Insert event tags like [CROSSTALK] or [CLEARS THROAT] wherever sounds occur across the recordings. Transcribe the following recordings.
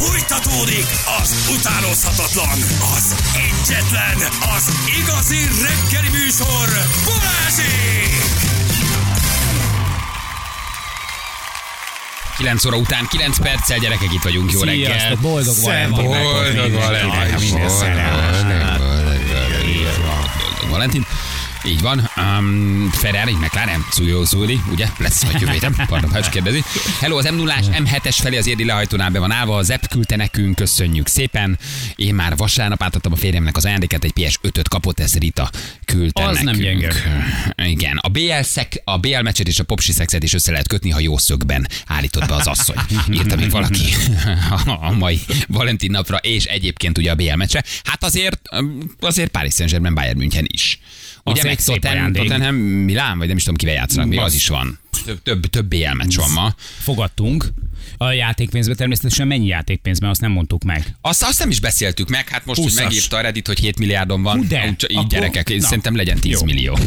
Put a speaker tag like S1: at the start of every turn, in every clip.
S1: Fújtatódik az utánozhatatlan, az egyetlen, az igazi reggeli műsor, Balázsék!
S2: 9 óra után 9 perccel gyerekek itt vagyunk. Jó reggel.
S3: Sziasztok, boldog Valentin.
S2: Boldog Valentin. Boldog Valentin. Így van. Um, Ferrari, McLaren, Szújó Zúli, ugye? Lesz vagy jövő héten. Pardon, Pács kérdezi. Hello, az m 0 M7-es felé az érdi lehajtónál be van állva. Az app küldte nekünk, köszönjük szépen. Én már vasárnap átadtam a férjemnek az ajándékát, egy PS5-öt kapott, ezt Rita küldte
S3: Az nem
S2: nekünk.
S3: gyenge.
S2: Igen. A BL, szek, a BL meccset és a popsi szexet is össze lehet kötni, ha jó szögben állított be az asszony. Írta még valaki a mai Valentin napra, és egyébként ugye a BL meccsre. Hát azért, azért Paris Saint-Germain Bayern München is. Ugye
S3: Az
S2: meg Tottenham, Milán, vagy nem is tudom, kivel játszanak, még az is van. Több, több, több BL meccs van ma.
S3: Fogadtunk. A játékpénzbe természetesen mennyi játékpénzben, azt nem mondtuk meg.
S2: Azt, azt nem is beszéltük meg, hát most, hogy
S3: Húszas.
S2: megírta a Reddit, hogy 7 milliárdon van.
S3: De,
S2: Úgy, így
S3: akkor-
S2: gyerekek, én
S3: na.
S2: szerintem legyen 10
S3: Jó.
S2: millió. [LAUGHS]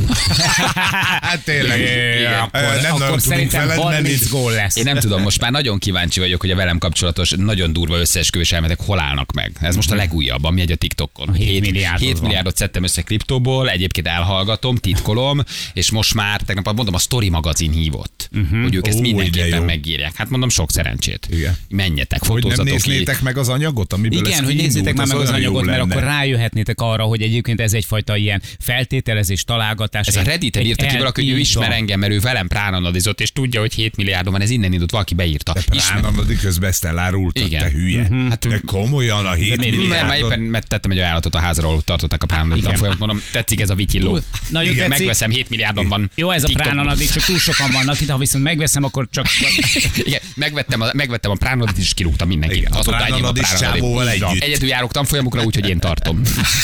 S4: Hát tényleg.
S2: Igen.
S3: Akkor,
S4: nem
S3: akkor
S4: tudunk
S3: szerintem
S4: veled
S3: 30
S4: menni.
S3: gól lesz.
S2: Én nem tudom, most már nagyon kíváncsi vagyok, hogy a velem kapcsolatos nagyon durva összeesküvés elmetek hol állnak meg. Ez most a legújabb, ami egy a TikTokon.
S3: A hét milliárdod
S2: 7
S3: van.
S2: milliárdot szedtem össze kriptóból, egyébként elhallgatom, titkolom, és most már tegnap mondom, a Story magazin hívott, uh-huh. hogy ők ezt
S4: Ó, de
S2: mindenképpen megírják. Hát mondom, sok szerencsét.
S4: Igen.
S2: Menjetek,
S4: Hogy nem
S2: fotózatok ki.
S4: néznétek meg az anyagot, amiből ez
S3: Igen, hogy
S4: kiindult,
S3: nézzétek már meg az anyagot, mert
S4: lenne.
S3: akkor rájöhetnétek arra, hogy egyébként ez egyfajta ilyen feltételezés, találgatás.
S2: Ez a
S3: egy-
S2: Redditen
S3: egy
S2: írta ki valaki, hogy ő ismer
S3: van.
S2: engem, mert ő velem pránanadizott, és tudja, hogy 7 milliárdon van, ez innen indult, valaki beírta. Ismer.
S4: Pránanadik közben ezt elárultad, te hülye. Hát, de komolyan a 7
S3: miért?
S2: Mert
S4: milliárdot.
S2: éppen mert tettem egy ajánlatot a házról, ahol tartották a pránanadit. Folyamat mondom, tetszik ez a
S3: tetszik.
S2: megveszem, 7 milliárdon van.
S3: Jó, ez a pránanadik, csak túl sokan vannak itt, ha viszont megveszem, akkor csak... [LAUGHS]
S2: Igen, megvettem a, megvettem a pránodit, és kirúgtam mindenkit.
S4: Igen, a
S2: Azóta enyém
S4: pránodis csávóval együtt.
S2: Egyedül járok tanfolyamokra, úgyhogy én tartom.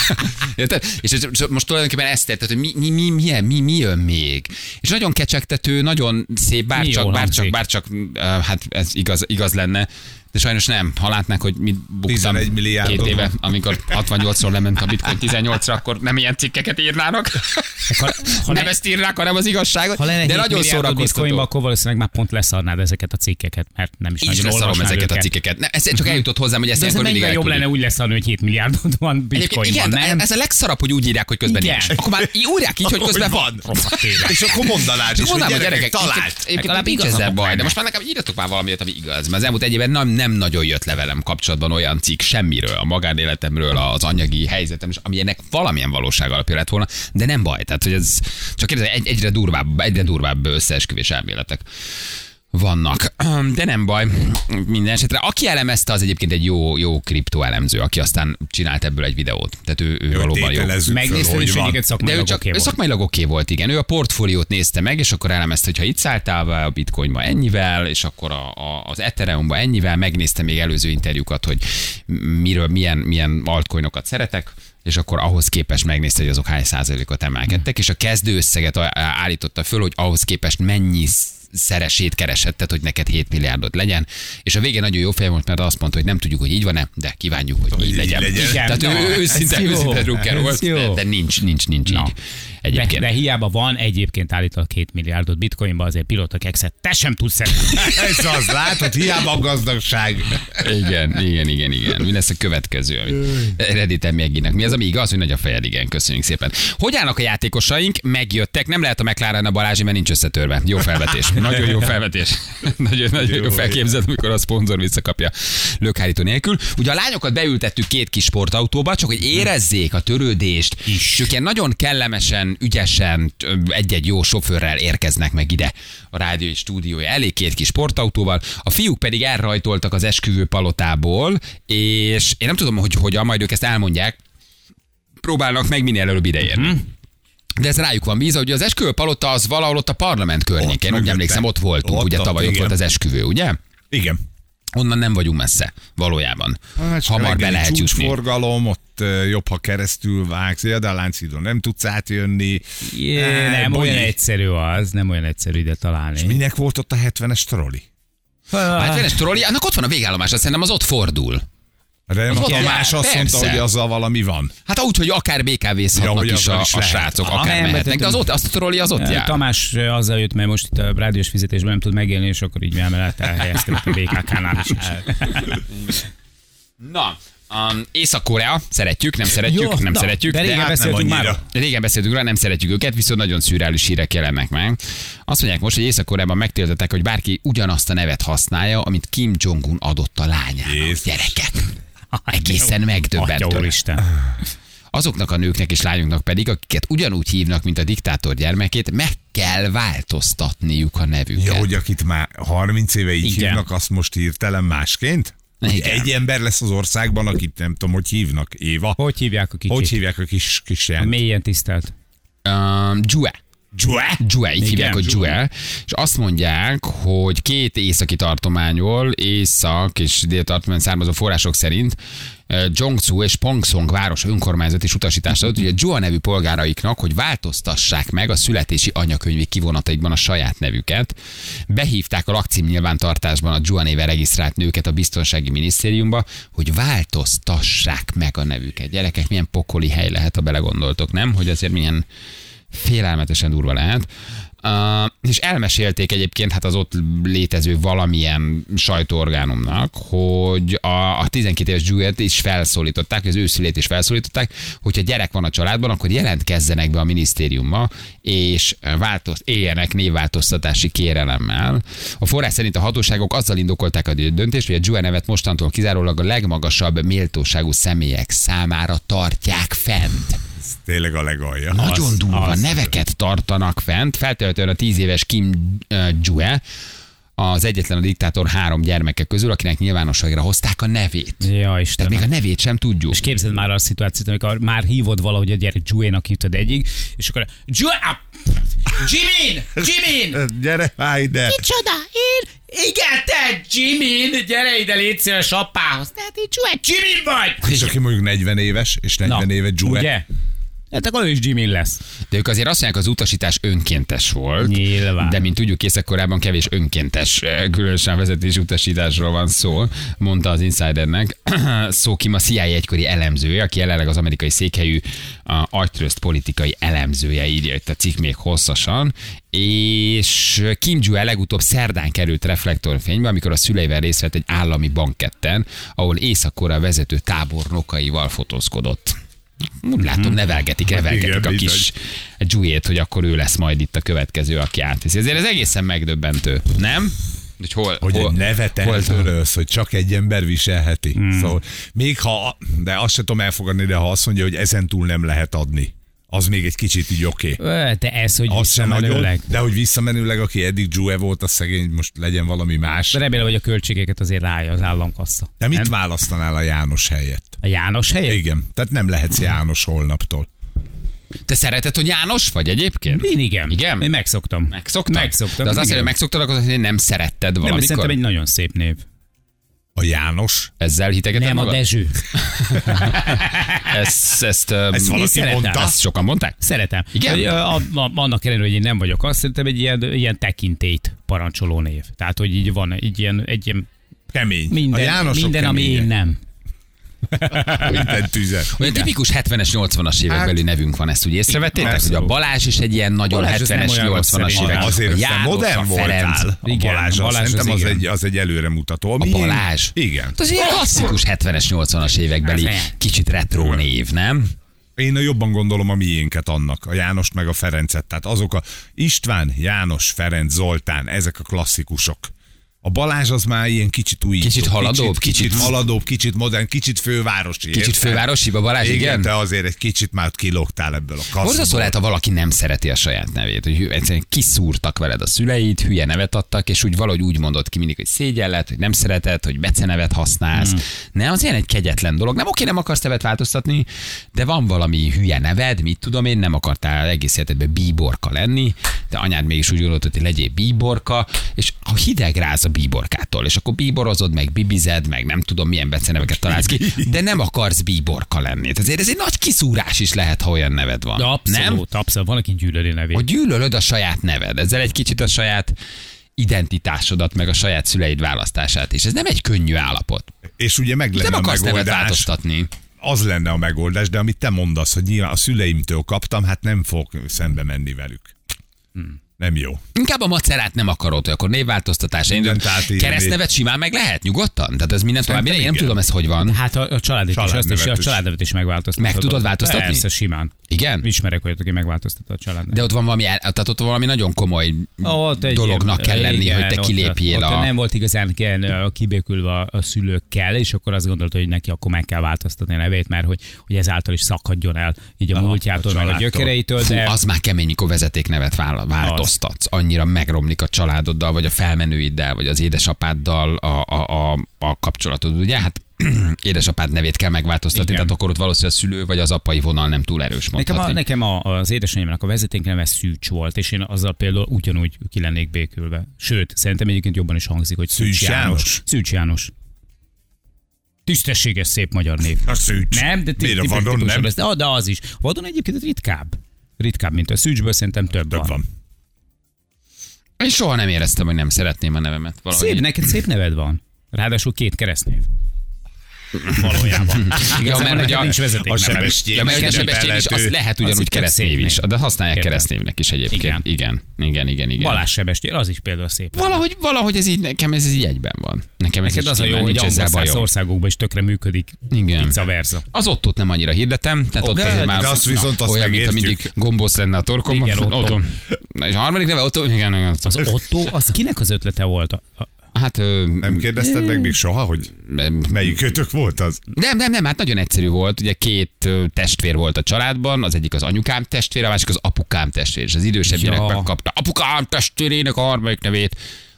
S2: [LAUGHS] Érted? És ez, most tulajdonképpen ezt érted, hogy mi, mi, mi, mi, mi, mi jön még. És nagyon kecsegtető, nagyon szép, bár
S3: Mi
S2: csak,
S3: jól
S2: bár csak,
S3: hangzik.
S2: bár csak, uh, hát ez igaz, igaz lenne. De sajnos nem. Ha látnák, hogy mit buktam
S4: 11 milliárdot
S2: két éve, amikor 68-ról lement a bitcoin 18-ra, akkor nem ilyen cikkeket írnának.
S3: Ha, ha
S2: nem
S3: ne-
S2: ezt írnák, hanem az igazságot.
S3: Ha lenne
S2: de
S3: 7
S2: nagyon
S3: milliárdod bitcoinba,
S2: szórakoztató.
S3: akkor valószínűleg már pont leszarnád ezeket a cikkeket, mert nem is
S2: Így is
S3: nagyon
S2: leszarom ezeket a
S3: őket.
S2: cikkeket. Ne, ez csak eljutott hozzám, hogy ezt
S3: De ez
S2: ilyenkor mindig
S3: mennyivel jobb lenne úgy leszarni, hogy 7 milliárdod van bitcoinban,
S2: igen,
S3: nem?
S2: ez a legszarabb, hogy úgy írják, hogy közben
S3: Igen.
S2: nincs. Akkor már írják így, hogy közben van. [LAUGHS]
S4: És akkor mondanád is, hogy gyerekek, talált.
S3: Legalább
S2: ezzel baj, de most már nekem írjatok már valamit, ami igaz. Mert az elmúlt egy évben nem, nem nagyon jött le velem kapcsolatban olyan cikk semmiről, a magánéletemről, az anyagi helyzetem, ami ennek valamilyen valóság alapja lett volna, de nem baj. Tehát, hogy ez csak kérdez, egy, egyre durvább, egyre durvább összeesküvés elméletek vannak. [CLEARS THROAT] De nem baj, minden esetre. Aki elemezte, az egyébként egy jó, jó kriptoelemző, aki aztán csinált ebből egy videót. Tehát ő, ő valóban jó.
S3: Megnézted,
S4: hogy van.
S2: De ő csak
S3: oké volt.
S2: szakmailag oké volt, igen. Ő a portfóliót nézte meg, és akkor elemezte, hogy ha itt szálltál be a bitcoinba ennyivel, és akkor a, a, az Ethereumba ennyivel, megnézte még előző interjúkat, hogy miről, milyen, milyen altcoinokat szeretek, és akkor ahhoz képest megnézte, hogy azok hány százalékot emelkedtek, és a kezdő összeget állította föl, hogy ahhoz képest mennyi szeresét keresett, tehát hogy neked 7 milliárdot legyen, és a végén nagyon jó fej volt, mert azt mondta, hogy nem tudjuk, hogy így van-e, de kívánjuk, hogy így
S4: így
S2: legyen.
S4: legyen.
S3: Igen,
S2: Tehát
S3: na,
S2: ő őszinte, őszinte drukker volt, de, de nincs, nincs, nincs
S3: Na.
S2: így.
S3: De,
S2: Egyébként.
S3: de hiába van egyébként állítólag 2 milliárdot bitcoinba, azért pilóta kekszet te sem tudsz szedni. [LAUGHS]
S4: Ez az, látod, hiába a gazdagság.
S2: Igen, igen, igen, igen. Mi lesz a következő? amit Redditen megírnak. Mi az, ami igaz, hogy nagy a fejed? Igen, köszönjük szépen. Hogy állnak a játékosaink? Megjöttek. Nem lehet a McLaren a Balázsi, mert nincs összetörve. Jó felvetés. [LAUGHS] Nagyon jó felvetés. [LAUGHS] Nagyon, nagyon jó
S4: Jó,
S2: felképzelt, amikor a szponzor visszakapja lökhárító nélkül. Ugye a lányokat beültettük két kis sportautóba, csak hogy érezzék a törődést.
S3: Is.
S2: Ők ilyen nagyon kellemesen, ügyesen, ö, egy-egy jó sofőrrel érkeznek meg ide a rádió stúdiója elé két kis sportautóval. A fiúk pedig elrajtoltak az esküvő palotából, és én nem tudom, hogy hogyan, majd ők ezt elmondják, próbálnak meg minél előbb ideérni. De ez rájuk van bízva, hogy az esküvő palota az valahol ott a parlament környékén, úgy
S4: mögötte.
S2: emlékszem, ott voltunk,
S4: Ott,
S2: ugye
S4: ott,
S2: tavaly ott
S4: igen.
S2: volt az esküvő, ugye?
S4: Igen.
S2: Onnan nem vagyunk messze, valójában.
S4: Hát,
S2: Hamar be lehet jutni.
S4: csúcsforgalom, ott jobb, ha keresztül vágsz, de a Lánchídon nem tudsz átjönni.
S3: Jé,
S4: Eh,
S3: nem
S4: Bonyi.
S3: olyan egyszerű az, nem olyan egyszerű ide találni.
S4: Minek volt ott a 70-es troli?
S2: Hát Fenes trolli, annak ott van a végállomás, azt szerintem az ott fordul.
S4: De
S2: ott
S4: a
S2: van,
S4: Tamás azt mondta, hogy azzal valami van.
S2: Hát úgy, hogy akár BKV-zhatnak
S4: Ja, hogy
S2: is a,
S4: is
S2: a srácok,
S4: Aha.
S2: akár
S3: Nem,
S2: mehetnek, de az ott, azt a trolli az ott
S3: Eh,
S2: jár.
S3: Tamás eh, azzal jött, mert most itt a rádiós fizetésben nem tud megélni, és akkor így mellett elhelyeztem a BKK-nál is. [LAUGHS]
S2: Na, um, Észak-Korea, szeretjük, nem szeretjük,
S3: Jó,
S2: nem
S3: na,
S2: szeretjük.
S3: de régen
S4: hát nem
S3: beszéltünk már.
S2: Régen beszéltünk rá, nem szeretjük őket, viszont nagyon szürreális hírek jelennek meg. Azt mondják most, hogy Észak-Koreában megtiltották, hogy bárki ugyanazt a nevet használja, amit Kim Jong-un adott a lányának.
S4: Jézus.
S2: Gyerekek. [LAUGHS] Egészen megdöbbentő.
S3: úristen.
S2: Azoknak a nőknek és lányoknak pedig, akiket ugyanúgy hívnak, mint a diktátor gyermekét, meg kell változtatniuk a nevüket.
S4: Ja, hogy akit már 30 éve így
S3: Igen.
S4: hívnak, azt most hirtelen másként?
S2: Igen.
S4: egy ember lesz az országban, akit nem tudom, hogy hívnak. Éva.
S3: Hogy hívják a kicsit?
S4: Hogy hívják a kis, kis
S3: A
S4: jelent?
S3: mélyen tisztelt.
S2: Um, Jue.
S4: Jue?
S2: Jue, így hívják, hogy
S3: Jue.
S2: És azt mondják, hogy két északi tartományból, észak és dél tartomány származó források szerint eh, Zhongzhou és Pongsong város önkormányzat is utasítást adott, hogy a Jua nevű polgáraiknak, hogy változtassák meg a születési anyakönyvi kivonataikban a saját nevüket. Behívták a lakcím nyilvántartásban a Jua néven regisztrált nőket a biztonsági minisztériumba, hogy változtassák meg a nevüket. Gyerekek, milyen pokoli hely lehet, ha belegondoltok, nem? Hogy azért milyen félelmetesen durva lehet. Uh, és elmesélték egyébként hát az ott létező valamilyen sajtóorgánumnak, hogy a, a 12 éves Juliet is felszólították, az őszülét is felszólították, hogyha gyerek van a családban, akkor jelentkezzenek be a minisztériumba, és változt, éljenek névváltoztatási kérelemmel. A forrás szerint a hatóságok azzal indokolták a döntést, hogy a Juliet nevet mostantól kizárólag a legmagasabb méltóságú személyek számára tartják fent.
S4: Tényleg a legalja.
S2: Nagyon durva
S3: az.
S2: neveket tartanak fent. Feltehetően a tíz éves Kim uh, Jue az egyetlen a diktátor három gyermeke közül, akinek nyilvánosságra hozták a nevét.
S3: Ja,
S2: Tehát
S3: Istenem.
S2: még a nevét sem tudjuk.
S3: És képzeld már a szituációt, amikor már hívod valahogy a gyerek Juénak hívtad egyig, és akkor Jué, Jimin, Jimin, [LAUGHS]
S4: Gyere, állj ide!
S3: Micsoda? Én? Igen, te Jimin, gyere ide, légy szíves apához. Tehát én Jué, Jimin vagy.
S4: És aki mondjuk 40 éves, és 40 éve Jue.
S3: Ugye? Hát akkor ő is Jimin lesz.
S2: De ők azért azt mondják, az utasítás önkéntes volt.
S3: Nyilván.
S2: De mint tudjuk, észak kevés önkéntes, eh, különösen vezetés utasításról van szó, mondta az Insidernek. [CLEARS THROAT] Szó Kim a CIA egykori elemzője, aki jelenleg az amerikai székhelyű agytrözt politikai elemzője, írja itt a cikk még hosszasan. És Kim Jue legutóbb szerdán került reflektorfénybe, amikor a szüleivel részt vett egy állami banketten, ahol észak vezető tábornokaival fotózkodott. Úgy látom, nevelgetik, revelgetik
S4: Igen,
S2: a kis Juliet, hogy akkor ő lesz majd itt a következő, aki átviszi. Ezért ez egészen megdöbbentő, nem? Hogy hol,
S4: Hogy
S2: hol,
S4: egy nevet eltörölsz, hogy csak egy ember viselheti. Hmm. Szóval még ha, de azt sem tudom elfogadni, de ha azt mondja, hogy ezen túl nem lehet adni, az még egy kicsit így oké. Okay.
S3: De ez, hogy
S4: Az sem nagyon, de hogy visszamenőleg, aki eddig Jue volt, az szegény, most legyen valami más.
S3: De remélem, hogy a költségeket azért rája az államkassa.
S4: De mit
S3: Nem?
S4: választanál a János helyett?
S3: A János helyett?
S4: Igen, tehát nem lehetsz János holnaptól.
S2: Te szereted, hogy János vagy egyébként?
S3: Én igen.
S2: Igen?
S3: Én megszoktam.
S2: Megszoktam?
S3: Megszoktam.
S2: De az azt
S3: igen.
S2: jelenti, hogy megszoktad, akkor az, hogy nem szeretted
S3: Nem,
S2: valamikor?
S3: szerintem egy nagyon szép név.
S4: A János?
S2: Ezzel hitegeted
S3: Nem a
S2: magad?
S3: Dezső. [LAUGHS]
S2: Ezt, ezt,
S4: Ezt valaki mondta?
S2: ezt sokan mondták?
S3: Szeretem.
S2: Igen?
S3: Hogy, a, a, annak ellenére, hogy én nem vagyok, azt szerintem egy ilyen, ilyen tekintélyt parancsoló név. Tehát, hogy így van egy ilyen, egy ilyen
S4: Kemény.
S3: minden,
S4: a Jánosok
S3: minden ami én nem. [LAUGHS]
S4: Minden tüzet.
S2: Olyan tipikus 70-es, 80-as évek
S4: Hát-
S2: nevünk van, ezt úgy észrevettétek, hogy a. Balázs is egy ilyen nagyon
S3: Balázs az nem
S2: 70-es,
S3: olyan rossz
S2: 80-as
S3: szerintem.
S2: évek.
S4: Azért
S2: a
S4: modern
S2: a Ferenc,
S4: voltál. A
S3: Igen,
S4: Balázs,
S3: Balázs az
S4: szerintem az
S3: igen.
S4: egy, az egy előremutató.
S2: A Balázs.
S4: Igen.
S2: Az ilyen klasszikus 70-es, 80-as évekbeli
S3: Hát,
S2: kicsit retro név, nem?
S4: Én jobban gondolom a miénket annak, a Jánost meg a Ferencet. Tehát azok a István, János, Ferenc, Zoltán, ezek a klasszikusok. A Balázs az már ilyen kicsit új.
S2: Kicsit haladóbb,
S4: kicsit, kicsit,
S2: kicsit-
S4: haladóbb, kicsit modern, kicsit fővárosi.
S2: Kicsit
S4: érted?
S2: fővárosi, a Balázs, igen?
S4: igen? de azért egy kicsit már kilógtál ebből a
S2: Borzasztó
S4: kaszból.
S2: lehet, ha valaki nem szereti a saját nevét, hogy egyszerűen kiszúrtak veled a szüleid, hülye nevet adtak, és úgy valahogy úgy mondod ki mindig, hogy szégyelled, hogy nem szereted, hogy becenevet használsz.
S3: Hmm.
S2: Ne, az ilyen egy kegyetlen dolog. Nem oké, nem akarsz nevet változtatni, de van valami hülye neved, mit tudom én, nem akartál egész életedben bíborka lenni, de anyád mégis úgy gondolt, hogy legyél bíborka, és a hideg ráz a bíborkától, és akkor bíborozod, meg bibized, meg nem tudom milyen beceneveket találsz ki, de nem akarsz bíborka lenni. Ezért ez egy nagy kiszúrás is lehet, ha olyan neved van.
S3: De
S2: nem?
S3: abszolút, abszolút. Van, aki gyűlöli nevét.
S2: hogy gyűlölöd a saját neved. Ezzel egy kicsit a saját identitásodat, meg a saját szüleid választását is. Ez nem egy könnyű állapot.
S4: És ugye meg lenne
S2: Nem akarsz nevet
S4: megoldás.
S2: változtatni.
S4: Az lenne a megoldás, de amit te mondasz, hogy nyilván a szüleimtől kaptam, hát nem fog szembe menni velük. Nem jó.
S2: Inkább a macerát nem akarod, hogy akkor névváltoztatás. Én keresztnevet simán meg lehet, nyugodtan? Tehát ez minden további. Én nem
S4: igen.
S2: tudom ezt, hogy van.
S3: Hát a, a családot is, azt is,
S4: Családnevet
S3: a
S4: is.
S3: családnevet is megváltoztatod.
S2: Meg tudod változtatni?
S3: Persze, simán.
S2: Igen?
S3: Ismerek olyat, aki megváltoztatta a családnevet.
S2: De ott van valami, tehát ott valami nagyon komoly
S3: Ott egy
S2: dolognak kell lenni,
S3: igen,
S2: hogy te
S3: ott-
S2: kilépjél
S3: ott
S2: a...
S3: Nem volt igazán kibékülve a- szülőkkel, és akkor azt gondolta, hogy neki akkor meg kell változtatni a nevét, mert hogy, hogy ezáltal is szakadjon el így a
S4: Aha,
S3: múltjától,
S4: a
S3: meg a gyökereitől,
S2: Fú,
S3: de
S2: az már kemény, mikor vezetéknevet vála- változtatsz. Annyira megromlik a családoddal, vagy a felmenőiddel, vagy az édesapáddal a, a, a, a kapcsolatod. Ugye? Hát [CLEARS THROAT] édesapád nevét kell megváltoztatni,
S3: Igen.
S2: tehát akkor ott valószínűleg a szülő vagy az apai vonal nem túl erős
S3: Nekem, a,
S2: mondhatni.
S3: nekem a, az édesanyámnak a vezeték neve Szűcs volt, és én azzal például ugyanúgy ki lennék békülve. Sőt, szerintem egyébként jobban is hangzik, hogy Szűcs,
S4: Szűcs
S3: János.
S4: János.
S3: Szűcs János. Tisztességes, szép magyar név.
S4: A szűcs.
S3: Nem, de
S4: Miért a vadon nem?
S3: lesz. De, de az is. A vadon egyébként ritkább. Ritkább, mint a Szűcsből, szerintem több,
S4: Több van.
S2: Én soha nem éreztem, hogy nem szeretném a nevemet. Valahogy
S3: Szép, neked szép neved van. Ráadásul két keresztnév. [LAUGHS] Valójában.
S2: Ja,
S3: Igazából
S2: mert a-
S3: nincs vezeték
S4: a
S2: Ja, mert a Sebestyén is,
S4: belhető.
S2: az lehet
S3: Az
S2: ugyanúgy keresztnév is, de használják keresztnévnek is egyébként.
S3: Igen.
S2: Igen, igen, igen, igen.
S3: Balázs Sebestyén, az is például szép.
S2: Valahogy, valahogy ez így, nekem ez így egyben van. Nekem ez
S3: Neked az a jó, hogy angol országokban is tökre működik.
S2: Igen.
S3: Vice versa.
S2: Az ottót nem annyira hirdetem, tehát ott azért
S4: de
S2: már
S4: azt viszont azt
S2: olyan, mint mindig gombósz lenne a torkomban.
S3: Igen, Otto.
S2: És a harmadik neve Otto? Igen, igen.
S3: Az Otto, az kinek az ötlete volt?
S2: Hát, ö,
S4: Nem kérdezted meg még soha, hogy
S2: nem,
S4: melyik kötök volt az?
S2: nem, nem, nem, hát nagyon egyszerű volt. Ugye két testvér volt a családban, az egyik az anyukám testvér, a másik az apukám testvér, és az idősebb
S3: Ja.
S2: gyerek megkapta apukám testvérének a harmadik nevét,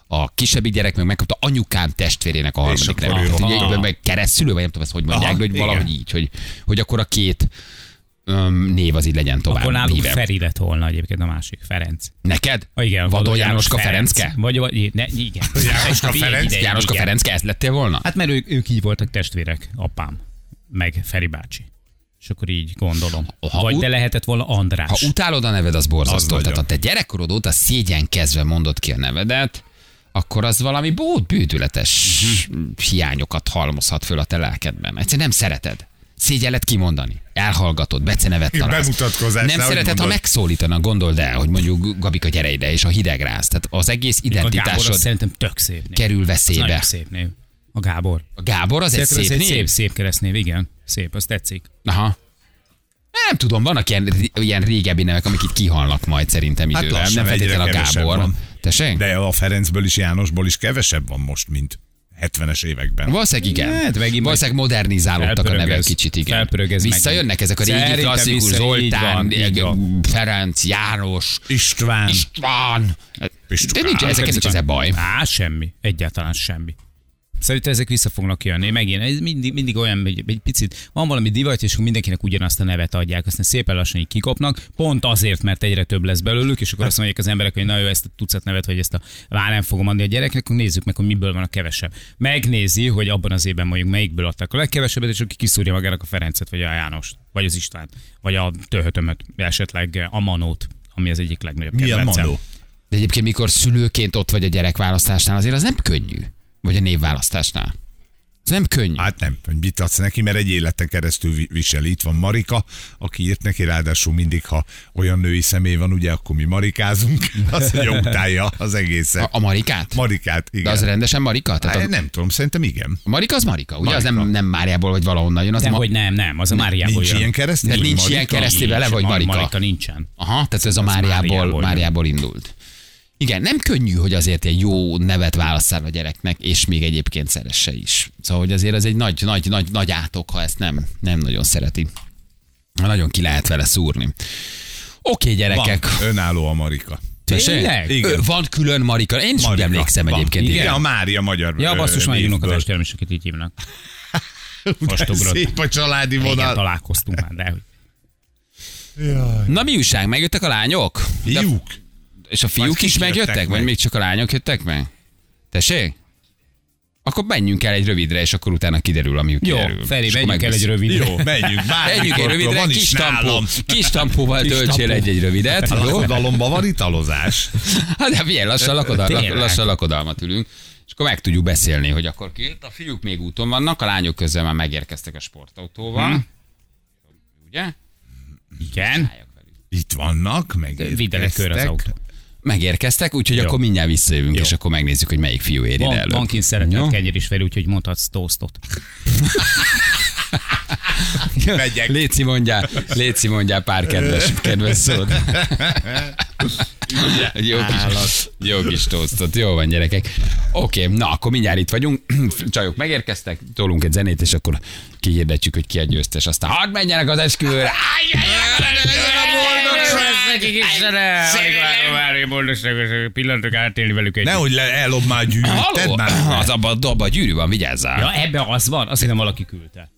S2: a kisebbik gyerek meg megkapta anyukám testvérének a harmadik nevét. ugye, meg keresztülő, vagy nem tudom ezt hogy mondják,
S4: Aha,
S2: de hogy
S4: igen.
S2: valahogy így, hogy, hogy akkor a két öm, név az így legyen tovább.
S3: Akkor náluk
S2: híve.
S3: Feri lett volna egyébként a másik, Ferenc.
S2: Neked?
S3: Ah, igen,
S2: Vadon Jánoska Ferencke?
S3: Vagy, vagy ne, igen. [LAUGHS]
S4: Jánoska Ferenc?
S3: ide,
S2: Jánoska
S3: igen.
S2: Ferencke, ezt lettél volna?
S3: Hát mert ők, ők így voltak testvérek, apám, meg Feri bácsi. És akkor így gondolom.
S2: Ha
S3: Vagy
S2: ut-
S3: de lehetett volna András.
S2: Ha utálod a neved, az borzasztó.
S4: Az
S2: Tehát ha te gyerekkorod óta szégyenkezve mondod ki a nevedet, akkor az valami bót bődületes
S3: Mhm.
S2: hiányokat halmozhat föl a te lelkedben. Egyszerűen nem szereted. Szégyelled kimondani. Elhallgatod, becenevet találsz.
S4: Bemutatkozás,
S2: Nem szereted, ha megszólítanak, gondold el, hogy mondjuk Gabika gyere ide, és a hidegrász. Tehát az egész identitásod
S3: szerintem tök szép név.
S2: kerül veszélybe.
S3: Nagyon szép név. A Gábor.
S2: A Gábor az egy
S3: Szerintem
S2: szép
S3: az egy
S2: név.
S3: szép, szép keresztnév, igen. Szép, az tetszik.
S2: Aha. Nem tudom, vannak ilyen, ilyen régebbi nevek, amik itt kihalnak majd szerintem
S4: Hát
S2: idővel.
S4: lassan
S2: nem feltétlenül a Gábor.
S4: van.
S2: Tessék?
S4: De a Ferencből is, Jánosból is kevesebb van most, mint 70-es években.
S2: Valószínűleg igen.
S3: Hát, megint
S2: Valószínűleg modernizálódtak a nevek kicsit, igen. Visszajönnek
S3: megint.
S2: ezek a régi klasszikus
S3: így
S2: Zoltán,
S3: van, így.
S2: Ferenc, János,
S4: István.
S2: István. De
S4: István.
S2: nincs, ezek, ezek ezek baj.
S3: Á, semmi. Egyáltalán semmi. Szerintem ezek vissza fognak jönni. Megint, ez mindig, mindig olyan, hogy egy picit van valami divat, és akkor mindenkinek ugyanazt a nevet adják, aztán szépen lassan így kikopnak, pont azért, mert egyre több lesz belőlük, és akkor azt mondják az emberek, hogy na jó, ezt a tucat nevet, vagy ezt a nem fogom adni a gyereknek, akkor nézzük meg, hogy miből van a kevesebb. Megnézi, hogy abban az évben mondjuk melyikből adták a legkevesebbet, és akkor kiszúrja magának a Ferencet, vagy a Jánost, vagy az Istvánt, vagy a Töhötömöt, esetleg a Manót, ami az egyik legnagyobb
S4: Milyen
S3: kedvencem.
S4: manó?
S2: De egyébként, mikor szülőként ott vagy a gyerekválasztásnál, azért az nem könnyű. Vagy a névválasztásnál. Ez nem könnyű.
S4: Hát nem, hogy mit adsz neki, mert egy életen keresztül vi- viseli. Itt van Marika, aki írt neki, ráadásul mindig, ha olyan női személy van, ugye, akkor mi marikázunk. [LAUGHS] Azt mondja, utálja az egészet.
S2: A, a Marikát?
S4: Marikát,
S2: De
S4: igen.
S2: az rendesen Marika? Tehát
S4: Hát,
S2: a,
S4: nem tudom, szerintem igen.
S2: a Marika az Marika, ugye? Az
S4: Marika.
S2: nem, nem Máriából, vagy valahonnan jön. Az
S3: De
S2: ma...
S3: hogy nem, nem, az a Máriából
S4: Nincs
S3: jön.
S4: ilyen?
S2: Tehát nincs
S4: Marika?
S2: ilyen keresztény vele,
S3: Mar-
S2: Marika?
S3: Marika nincsen.
S2: Aha, tehát ez a Máriából,
S3: Máriából
S2: Máriából,
S3: jön.
S2: indult. Igen, nem könnyű, hogy azért egy jó nevet válasszál a gyereknek, és még egyébként szeresse is. Szóval, hogy azért ez egy nagy, nagy, nagy, nagy átok, ha ezt nem, nem nagyon szereti. Nagyon ki lehet vele szúrni. Oké, gyerekek.
S4: Van, önálló a Marika.
S3: Tényleg?
S4: Igen.
S2: Ö, Van külön Marika. Én is úgy
S4: Marika.
S2: emlékszem
S4: Van.
S2: egyébként.
S4: Igen,
S2: Igen.
S4: a Mária magyar
S3: Ja, basszus,
S4: névből.
S3: unokatestvérem is, akit így hívnak. [LAUGHS] Most
S4: De
S3: ugrott.
S4: Szép a családi
S3: Igen,
S4: vonal.
S3: találkoztunk már, de hogy-
S2: Na mi újság? Megjöttek a lányok? De,
S4: Fiúk.
S2: És a fiúk
S4: Vagy
S2: is megjöttek? Vagy
S4: meg?
S2: még csak a lányok jöttek meg? Tessék? Akkor menjünk el egy rövidre, és akkor utána kiderül, ami
S3: Jó,
S2: kiderül.
S3: Feri, menjünk el egy rövidre.
S4: Jó, menjünk.
S2: Menjünk egy rövidre,
S4: van
S2: kis
S4: is
S2: tampó,
S4: nálam.
S2: kis tampóval töltsél egy-egy rövidet.
S4: A lakodalomban van italozás.
S2: Hát de figyelj, lassan, lakodal,
S3: Tényleg?
S2: lassan lakodalmat ülünk, és akkor meg tudjuk beszélni, hogy akkor ki. A fiúk még úton vannak, a lányok közben már megérkeztek a sportautóval.
S3: Hm.
S2: Ugye?
S3: Igen.
S4: Itt vannak, meg
S3: egy körre az autó.
S2: Megérkeztek, úgyhogy
S3: Jó.
S2: akkor mindjárt visszajövünk,
S3: Jó.
S2: és akkor megnézzük, hogy melyik fiú ér ide
S3: Van,
S2: előbb.
S3: van kint szeretett kenyér is fel, úgyhogy mondhatsz toastot.
S4: Megyek.
S2: Léci mondjál, Léci mondjál pár kedves, kedves szót. Jó kis, jó kis tosztot, jó van gyerekek. Oké, na akkor mindjárt itt vagyunk. Csajok megérkeztek, tolunk egy zenét, és akkor kihirdetjük, hogy ki a győztes. Aztán hadd menjenek az esküvőre.
S3: Pillanatok átélni velük egy.
S4: Nehogy le, ellob már a gyűrűt. Tedd
S2: Halló,
S4: már
S2: az abban abba a gyűrű van, vigyázzál.
S3: Ja, ebbe az van, azt hittem valaki küldte.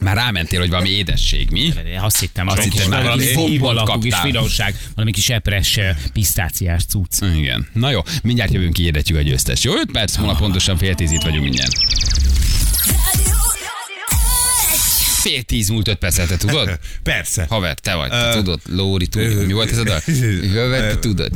S2: Már rámentél, hogy valami édesség, mi?
S3: Azt hittem,
S2: Azt hittem,
S3: valami
S2: valami
S3: hív
S2: gombot
S3: alakú kis finomság, valami kis epres eh, pisztáciás cucc.
S2: Igen. Na jó, mindjárt jövünk, kihirdetjük a győztest. Jó, 5 perc múlva pontosan fél tíz itt vagyunk mindjárt. Fél tíz múlt öt percet, te tudod? [LAUGHS]
S4: Persze.
S2: Haver, te vagy, te tudod, Lóri, tudod, mi volt ez a dal? Haver, te tudod.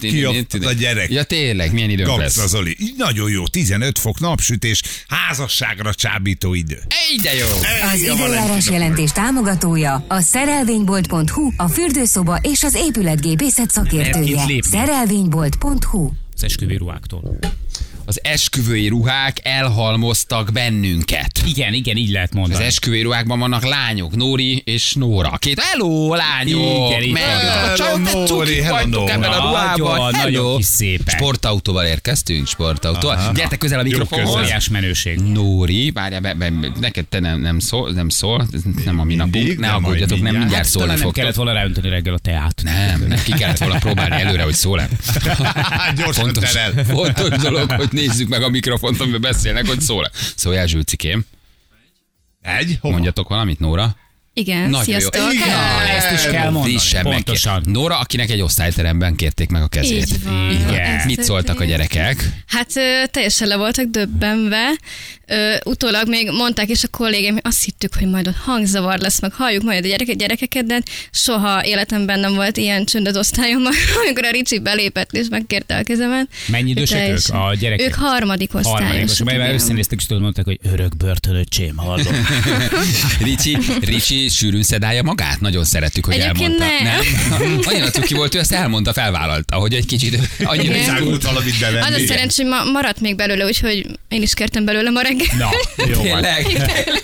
S4: Kiapt a gyerek.
S2: Ja tényleg, milyen időnk lesz.
S4: Zoli. Nagyon jó. 15 fok napsütés, házasságra csábító idő.
S2: Ej, de jó!
S5: Az időjárás jelentés támogatója a szerelvénybolt.hu, a fürdőszoba és az épületgépészet szakértője. Szerelvénybolt.hu
S3: Az esküvő ruháktól.
S2: Az esküvői ruhák elhalmoztak bennünket.
S3: Igen, igen, így lehet
S2: Az
S3: mondani.
S2: esküvői ruhákban vannak lányok, Nóri és Nóra. Két, hello, lányok!
S3: Igen, itt
S2: Menj,
S3: vannak.
S2: a csajok, te cukik vagytok ebben a ruhában.
S3: Nagyon, nagyon
S2: Hello.
S3: kis szépek.
S2: Sportautóval érkeztünk, sportautóval. Gyertek közel a mikrofonhoz.
S3: Óriás menőség.
S2: Nóri, várjál, be, be, neked te nem, nem szól, nem szól, ez nem a mi napunk, ne aggódjatok, nem
S4: mindjárt.
S3: Hát,
S2: szólni
S3: talán nem kellett volna ráönteni reggel a teát.
S2: Nem, nem, ki kellett volna próbálni előre, hogy szól-e. [LAUGHS]
S4: Gyorsan
S2: fontos dolog, hogy nézzük meg a mikrofont, amiben beszélnek, hogy szól-e. Szóljál Zsülcikém,
S4: Egy? Hova?
S2: mondjatok valamit, Nóra.
S6: Igen,
S2: Nagyon
S6: sziasztok.
S2: jó.
S4: Igen.
S3: Na, ezt is kell mondani. Pontosan.
S2: megkér- Nóra, akinek egy osztályteremben kérték meg a kezét.
S6: Így van.
S3: Igen.
S2: Mit szóltak a gyerekek?
S6: Hát teljesen le voltak döbbenve. Ö, utólag még mondták is a kollégém, hogy azt hittük, hogy majd ott hangzavar lesz, meg halljuk majd a gyereke, gyerekeket, de soha életemben nem volt ilyen csönd az osztályomban, [LAUGHS] amikor a Ricsi belépett és megkérte a kezemet.
S3: Mennyi idősek ők, a gyerekek?
S6: Ők harmadik osztályosok.
S3: Harmadikos. Mert összenéztek, és tudod, mondták, hogy örök börtönöcsém, hallom. [LAUGHS]
S2: Ricsi, Ricsi sűrűn szedálja magát? Nagyon szerettük, hogy
S6: Egyébként
S2: elmondta.
S6: nem. [LAUGHS]
S2: Olyan cuki volt, ő ezt elmondta, felvállalta, hogy egy kicsit annyira
S6: Igen.
S4: Szágult valamit
S6: Az a
S4: bevenni.
S6: szerencs, hogy ma maradt még belőle, úgyhogy én is kértem belőle ma reggel.
S3: Na, jó van.
S2: Tényleg?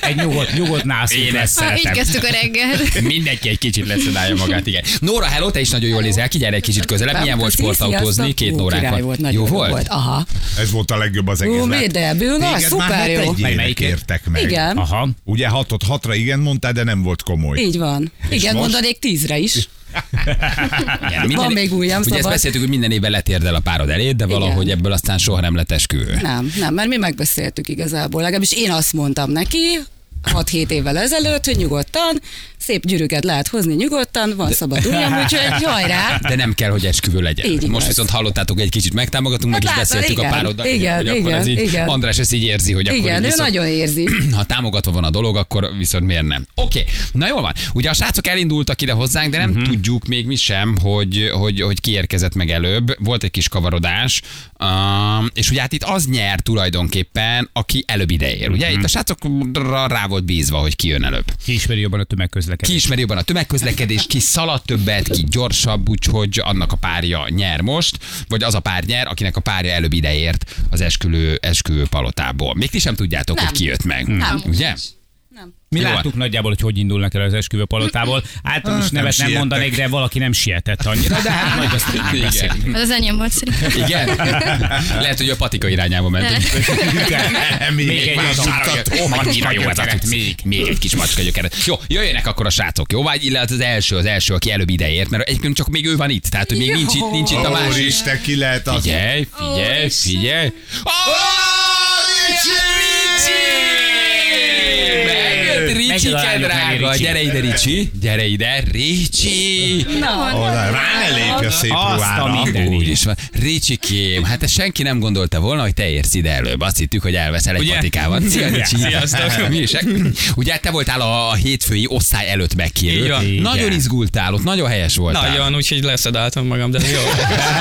S3: Egy nyugodt, nyugodt nászunk
S2: Én
S3: lesz,
S2: ezt
S6: Ha, így kezdtük a reggel.
S2: Mindenki egy kicsit leszedálja magát, igen. Nóra, hello, te is nagyon jól nézel ki, gyere egy kicsit közelebb. Milyen volt sportautózni? Két
S7: Ú,
S2: óránk
S7: volt, nagyon
S2: Jó
S7: jó
S2: volt?
S7: volt. Aha.
S4: Ez volt a legjobb az
S7: Ú,
S4: egészben.
S7: mi de szuper jó.
S4: hát egyére
S3: Melyiket?
S4: kértek meg.
S7: Igen.
S3: Aha.
S4: Ugye hatot hatra igen mondtál, de nem volt komoly.
S7: Így van. Igen,
S4: most?
S7: mondanék tízre is. [LAUGHS]
S2: Igen,
S7: Van még ujjam,
S2: Ugye ezt beszéltük, hogy minden évben letérdel a párod eléd, de valahogy ebből aztán soha nem lett esküvő.
S7: Nem, nem, mert mi megbeszéltük igazából. Legalábbis én azt mondtam neki, 6-7 évvel ezelőtt, hogy nyugodtan, szép gyűrűket lehet hozni nyugodtan, van szabad ujjam, úgyhogy hajrá.
S2: De nem kell, hogy esküvő legyen.
S7: Így igaz.
S2: Most viszont hallottátok, egy kicsit megtámogatunk, meg is
S7: Hát látod,
S2: beszéltük a
S7: igen,
S2: pároddal,
S7: igen,
S2: hogy akkor ez
S7: igen,
S2: így,
S7: igen.
S2: András ezt így érzi, hogy akkor
S7: Igen, ő
S2: viszont,
S7: nagyon érzi. [CLEARS THROAT]
S2: ha támogatva van a dolog, akkor viszont miért nem? Oké, okay. na jól van. Ugye a srácok elindultak ide hozzánk, de nem uh-huh. tudjuk még mi sem, hogy, hogy, hogy ki érkezett meg előbb. Volt egy kis kavarodás, um, és ugye hát itt az nyer tulajdonképpen, aki előbb ideér. Ugye
S3: Mhm.
S2: itt a srácokra rá volt bízva, hogy ki jön előbb.
S3: Ki ismeri jobban a
S2: Ki
S3: tömegközlekedést?
S2: ismeri jobban a tömegközlekedés, ki szalad többet, ki gyorsabb, úgyhogy annak a párja nyer most, vagy az a pár nyer, akinek a párja előbb ideért az esküvő, esküvő palotából. Még ti sem tudjátok,
S7: Nem.
S2: hogy ki jött meg.
S7: Nem.
S2: Ugye?
S7: Nem.
S3: Mi
S2: Jó.
S3: láttuk nagyjából, hogy hogy indulnak el az esküvő palotából. Általános
S4: Hát, nem
S3: nevet nem
S4: siettek.
S3: mondanék, de valaki nem sietett annyira, de hát majd azt megbeszéljük.
S2: Igen.
S6: Az az enyém volt szerintem.
S2: Igen? Lehet, hogy a patika irányába ment.
S4: Még,
S3: Még egy
S4: más
S3: macska
S2: annyira jó ez a
S3: még.
S2: Még egy kis macska gyökeret. Jó, jöjjenek akkor a srácok, jó? Vagy illetve az első, az első, aki előbb ideért, mert egyébként csak még ő van itt, tehát hogy még nincs itt, nincs itt a másik.
S4: Úristen, ki lehet az?
S2: Figyelj, figyelj, figyelj. Ricsi, drága. Gyere ide, Ricsi. Gyere ide, Ricsi.
S4: Oda, Rá ne lépj a szép ruhára.
S2: Úgy is van. Ricsikém, hát ezt senki nem gondolta volna, hogy te érsz ide előbb. Azt hittük, hogy elveszel egy
S8: Ugye?
S2: patikával. Szia, Ricsi.
S8: Sziasztok. [LAUGHS]
S2: Mi is? Ugye te voltál a, hétfői osztály előtt megkérő. Nagyon izgultál ott, nagyon helyes voltál.
S8: Nagyon, úgyhogy leszedáltam magam, de jó.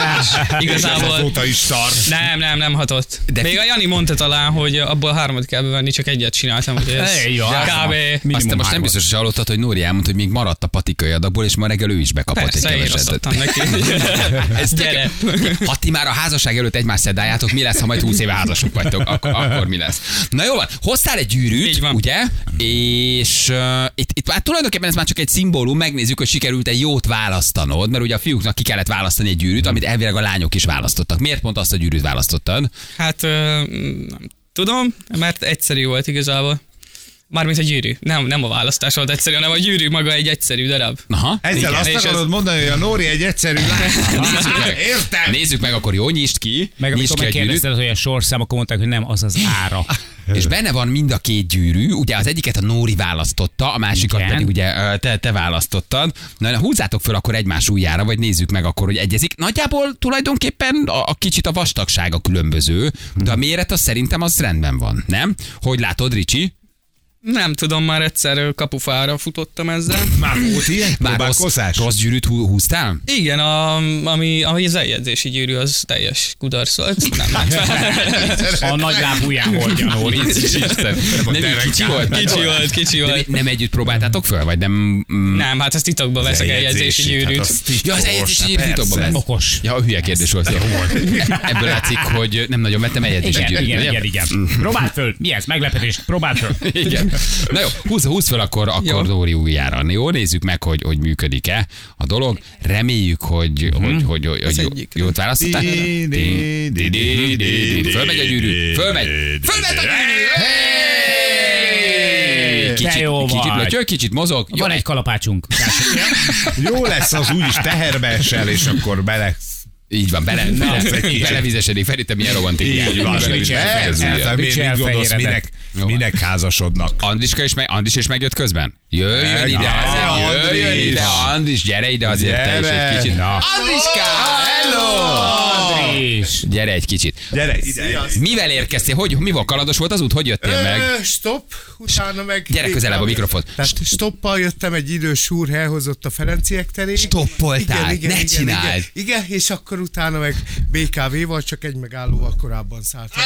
S8: [LAUGHS] Igazából
S4: Azóta is tart.
S8: nem, nem, nem hatott.
S2: De
S8: Még a Jani mondta talán, hogy abból hármat kell bevenni, csak egyet csináltam, hogy ez kb.
S3: Minimum
S2: Aztán most nem biztos, hogy hallottad, hogy Nóri elmondta, hogy még maradt a patikai adagból, és ma reggel ő is bekapott
S8: Persze,
S2: egy
S8: neki. [LAUGHS]
S2: Ez
S8: Gyere.
S2: Ha ti már a házasság előtt egymás szedájátok, mi lesz, ha majd 20 éve házasok vagytok? Akkor, akkor mi lesz? Na jó van, hoztál egy gyűrűt, ugye? És uh, itt, itt már tulajdonképpen ez már csak egy szimbólum, megnézzük, hogy sikerült-e jót választanod, mert ugye a fiúknak ki kellett választani egy gyűrűt, amit elvileg a lányok is választottak. Miért pont azt a gyűrűt választottad?
S8: Hát ö, nem tudom, mert egyszerű volt igazából. Mármint a gyűrű. Nem, nem a választás volt egyszerű, hanem a gyűrű maga egy egyszerű darab.
S2: Aha.
S4: Ezzel
S8: Igen,
S4: azt
S8: és ez-
S4: akarod mondani, hogy a Nóri egy egyszerű lány. [LAUGHS] Értem.
S2: Nézzük meg, akkor jó, nyisd ki.
S3: Meg
S2: nyisd
S3: amikor
S2: ki a gyűrűt.
S3: megkérdezted, hogy a sorszám, akkor mondták, hogy nem, az az ára. [LAUGHS]
S2: És benne van mind a két gyűrű, ugye az egyiket a Nóri választotta, a másikat
S3: Igen.
S2: pedig ugye te, te választottad. Na, na, húzzátok föl akkor egymás ujjára, vagy nézzük meg akkor, hogy egyezik. Nagyjából tulajdonképpen a, a kicsit a vastagsága különböző, de a méret az szerintem az rendben van, nem? Hogy látod, Ricsi?
S8: Nem tudom, már egyszer kapufára futottam ezzel.
S4: Már volt ilyen
S2: Már rossz, rossz gyűrűt hú- húztál?
S8: Igen, a, ami, ami az eljegyzési gyűrű, az teljes kudarc volt. Nem fel. [LAUGHS]
S3: A nagy a Nóri.
S2: Isten. Nem, kicsi volt?
S8: Kicsi volt, kicsi
S2: Nem,
S8: volt.
S2: nem együtt próbáltátok föl, vagy nem? Mm.
S8: Nem, hát ezt titokban veszek eljegyzési gyűrűt.
S4: hát
S2: Ja, az eljegyzési gyűrűt titokban
S4: persze.
S2: vesz.
S3: Okos.
S2: Ja, hülye kérdés volt. Volt. Ebből látszik, hogy nem nagyon vettem eljegyzési gyűrűt.
S3: igen, igen, igen. Próbáld föl. Mi ez? Meglepetés. Próbáld föl.
S2: Igen. Na jó, húzz, húzz fel akkor, akkor
S8: Jó.
S2: Dóri ujjára. Jó, nézzük meg, hogy, hogy működik-e a dolog. Reméljük, hogy, hogy, hogy, hogy, hogy
S8: Az
S2: jó, jót választottál. Fölmegy a gyűrű. Fölmegy. Fölmegy a gyűrű. Kicsit, kicsit, lötyög, kicsit mozog.
S3: Van egy kalapácsunk. [LAUGHS]
S4: Jó lesz az úgyis teherbe esel, és akkor bele...
S2: Így van, bele,
S4: kicsit.
S2: belevizesedik. Fel itt milyen romantik.
S4: Így van, mit gondolsz, minek, minek házasodnak?
S2: Andriska is, meg, Andris is megjött közben? Jöjjön ide,
S4: Ja,
S2: azért, jöjjön ide, Andris, gyere ide azért te is egy kicsit.
S4: Na.
S2: Andriska, hello!
S3: És
S2: Gyere egy kicsit.
S4: Gyere ide.
S2: Mivel érkeztél? Hogy, mi volt kalados volt az út? Hogy jöttél meg?
S9: Ö, Stop, utána meg...
S2: Gyere közelebb a mikrofon.
S9: Tehát stoppal jöttem, egy idős úr elhozott a Ferenciek terén.
S2: Stoppoltál? Ne csináld.
S9: Igen, igen, és akkor utána meg BKV-val, csak egy megállóval korábban szálltam.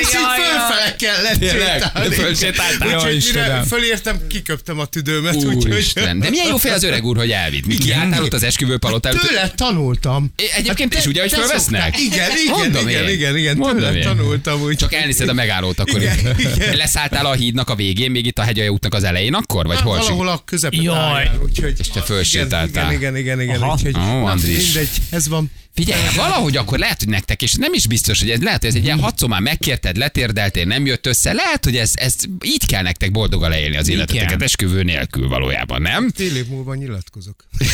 S9: És így fölfele kellett sétálni.
S2: Fölsétáltál?
S9: Úgyhogy mire fölértem, kiköptem a tüdőmet. úgyhogy-
S2: de milyen jó fej az öreg úr, hogy elvitt. Mi kiálltál ott az esküvőpalot előtt?
S9: Tőle tanultam.
S2: É, Egyébként is ugye, hogy
S9: szoktál- Igen, igen, igen, igen, igen,
S2: Mondom
S9: tőle
S2: én.
S9: tanultam. Úgy.
S2: Csak elnézted a megállót akkor.
S9: Igen, [LAUGHS] igen.
S2: Leszálltál a hídnak a végén, még itt a hegyalja útnak az elején akkor? Vagy hol?
S9: Valahol a közepet
S3: Jaj.
S9: úgyhogy...
S2: És te fölsétáltál.
S9: Igen, igen, igen, igen, úgyhogy...
S2: Ó.
S9: Mindegy, ez van.
S2: Figyelj, valahogy akkor lehet, hogy nektek, és nem is biztos, hogy ez lehet, hogy ez egy ilyen hatszor már megkérted, letérdeltél, nem jött össze. Lehet, hogy ez, ez így kell nektek boldogan leélni az életeteket,
S3: Igen.
S2: esküvő nélkül valójában, nem?
S9: Fél év múlva nyilatkozok. [LAUGHS]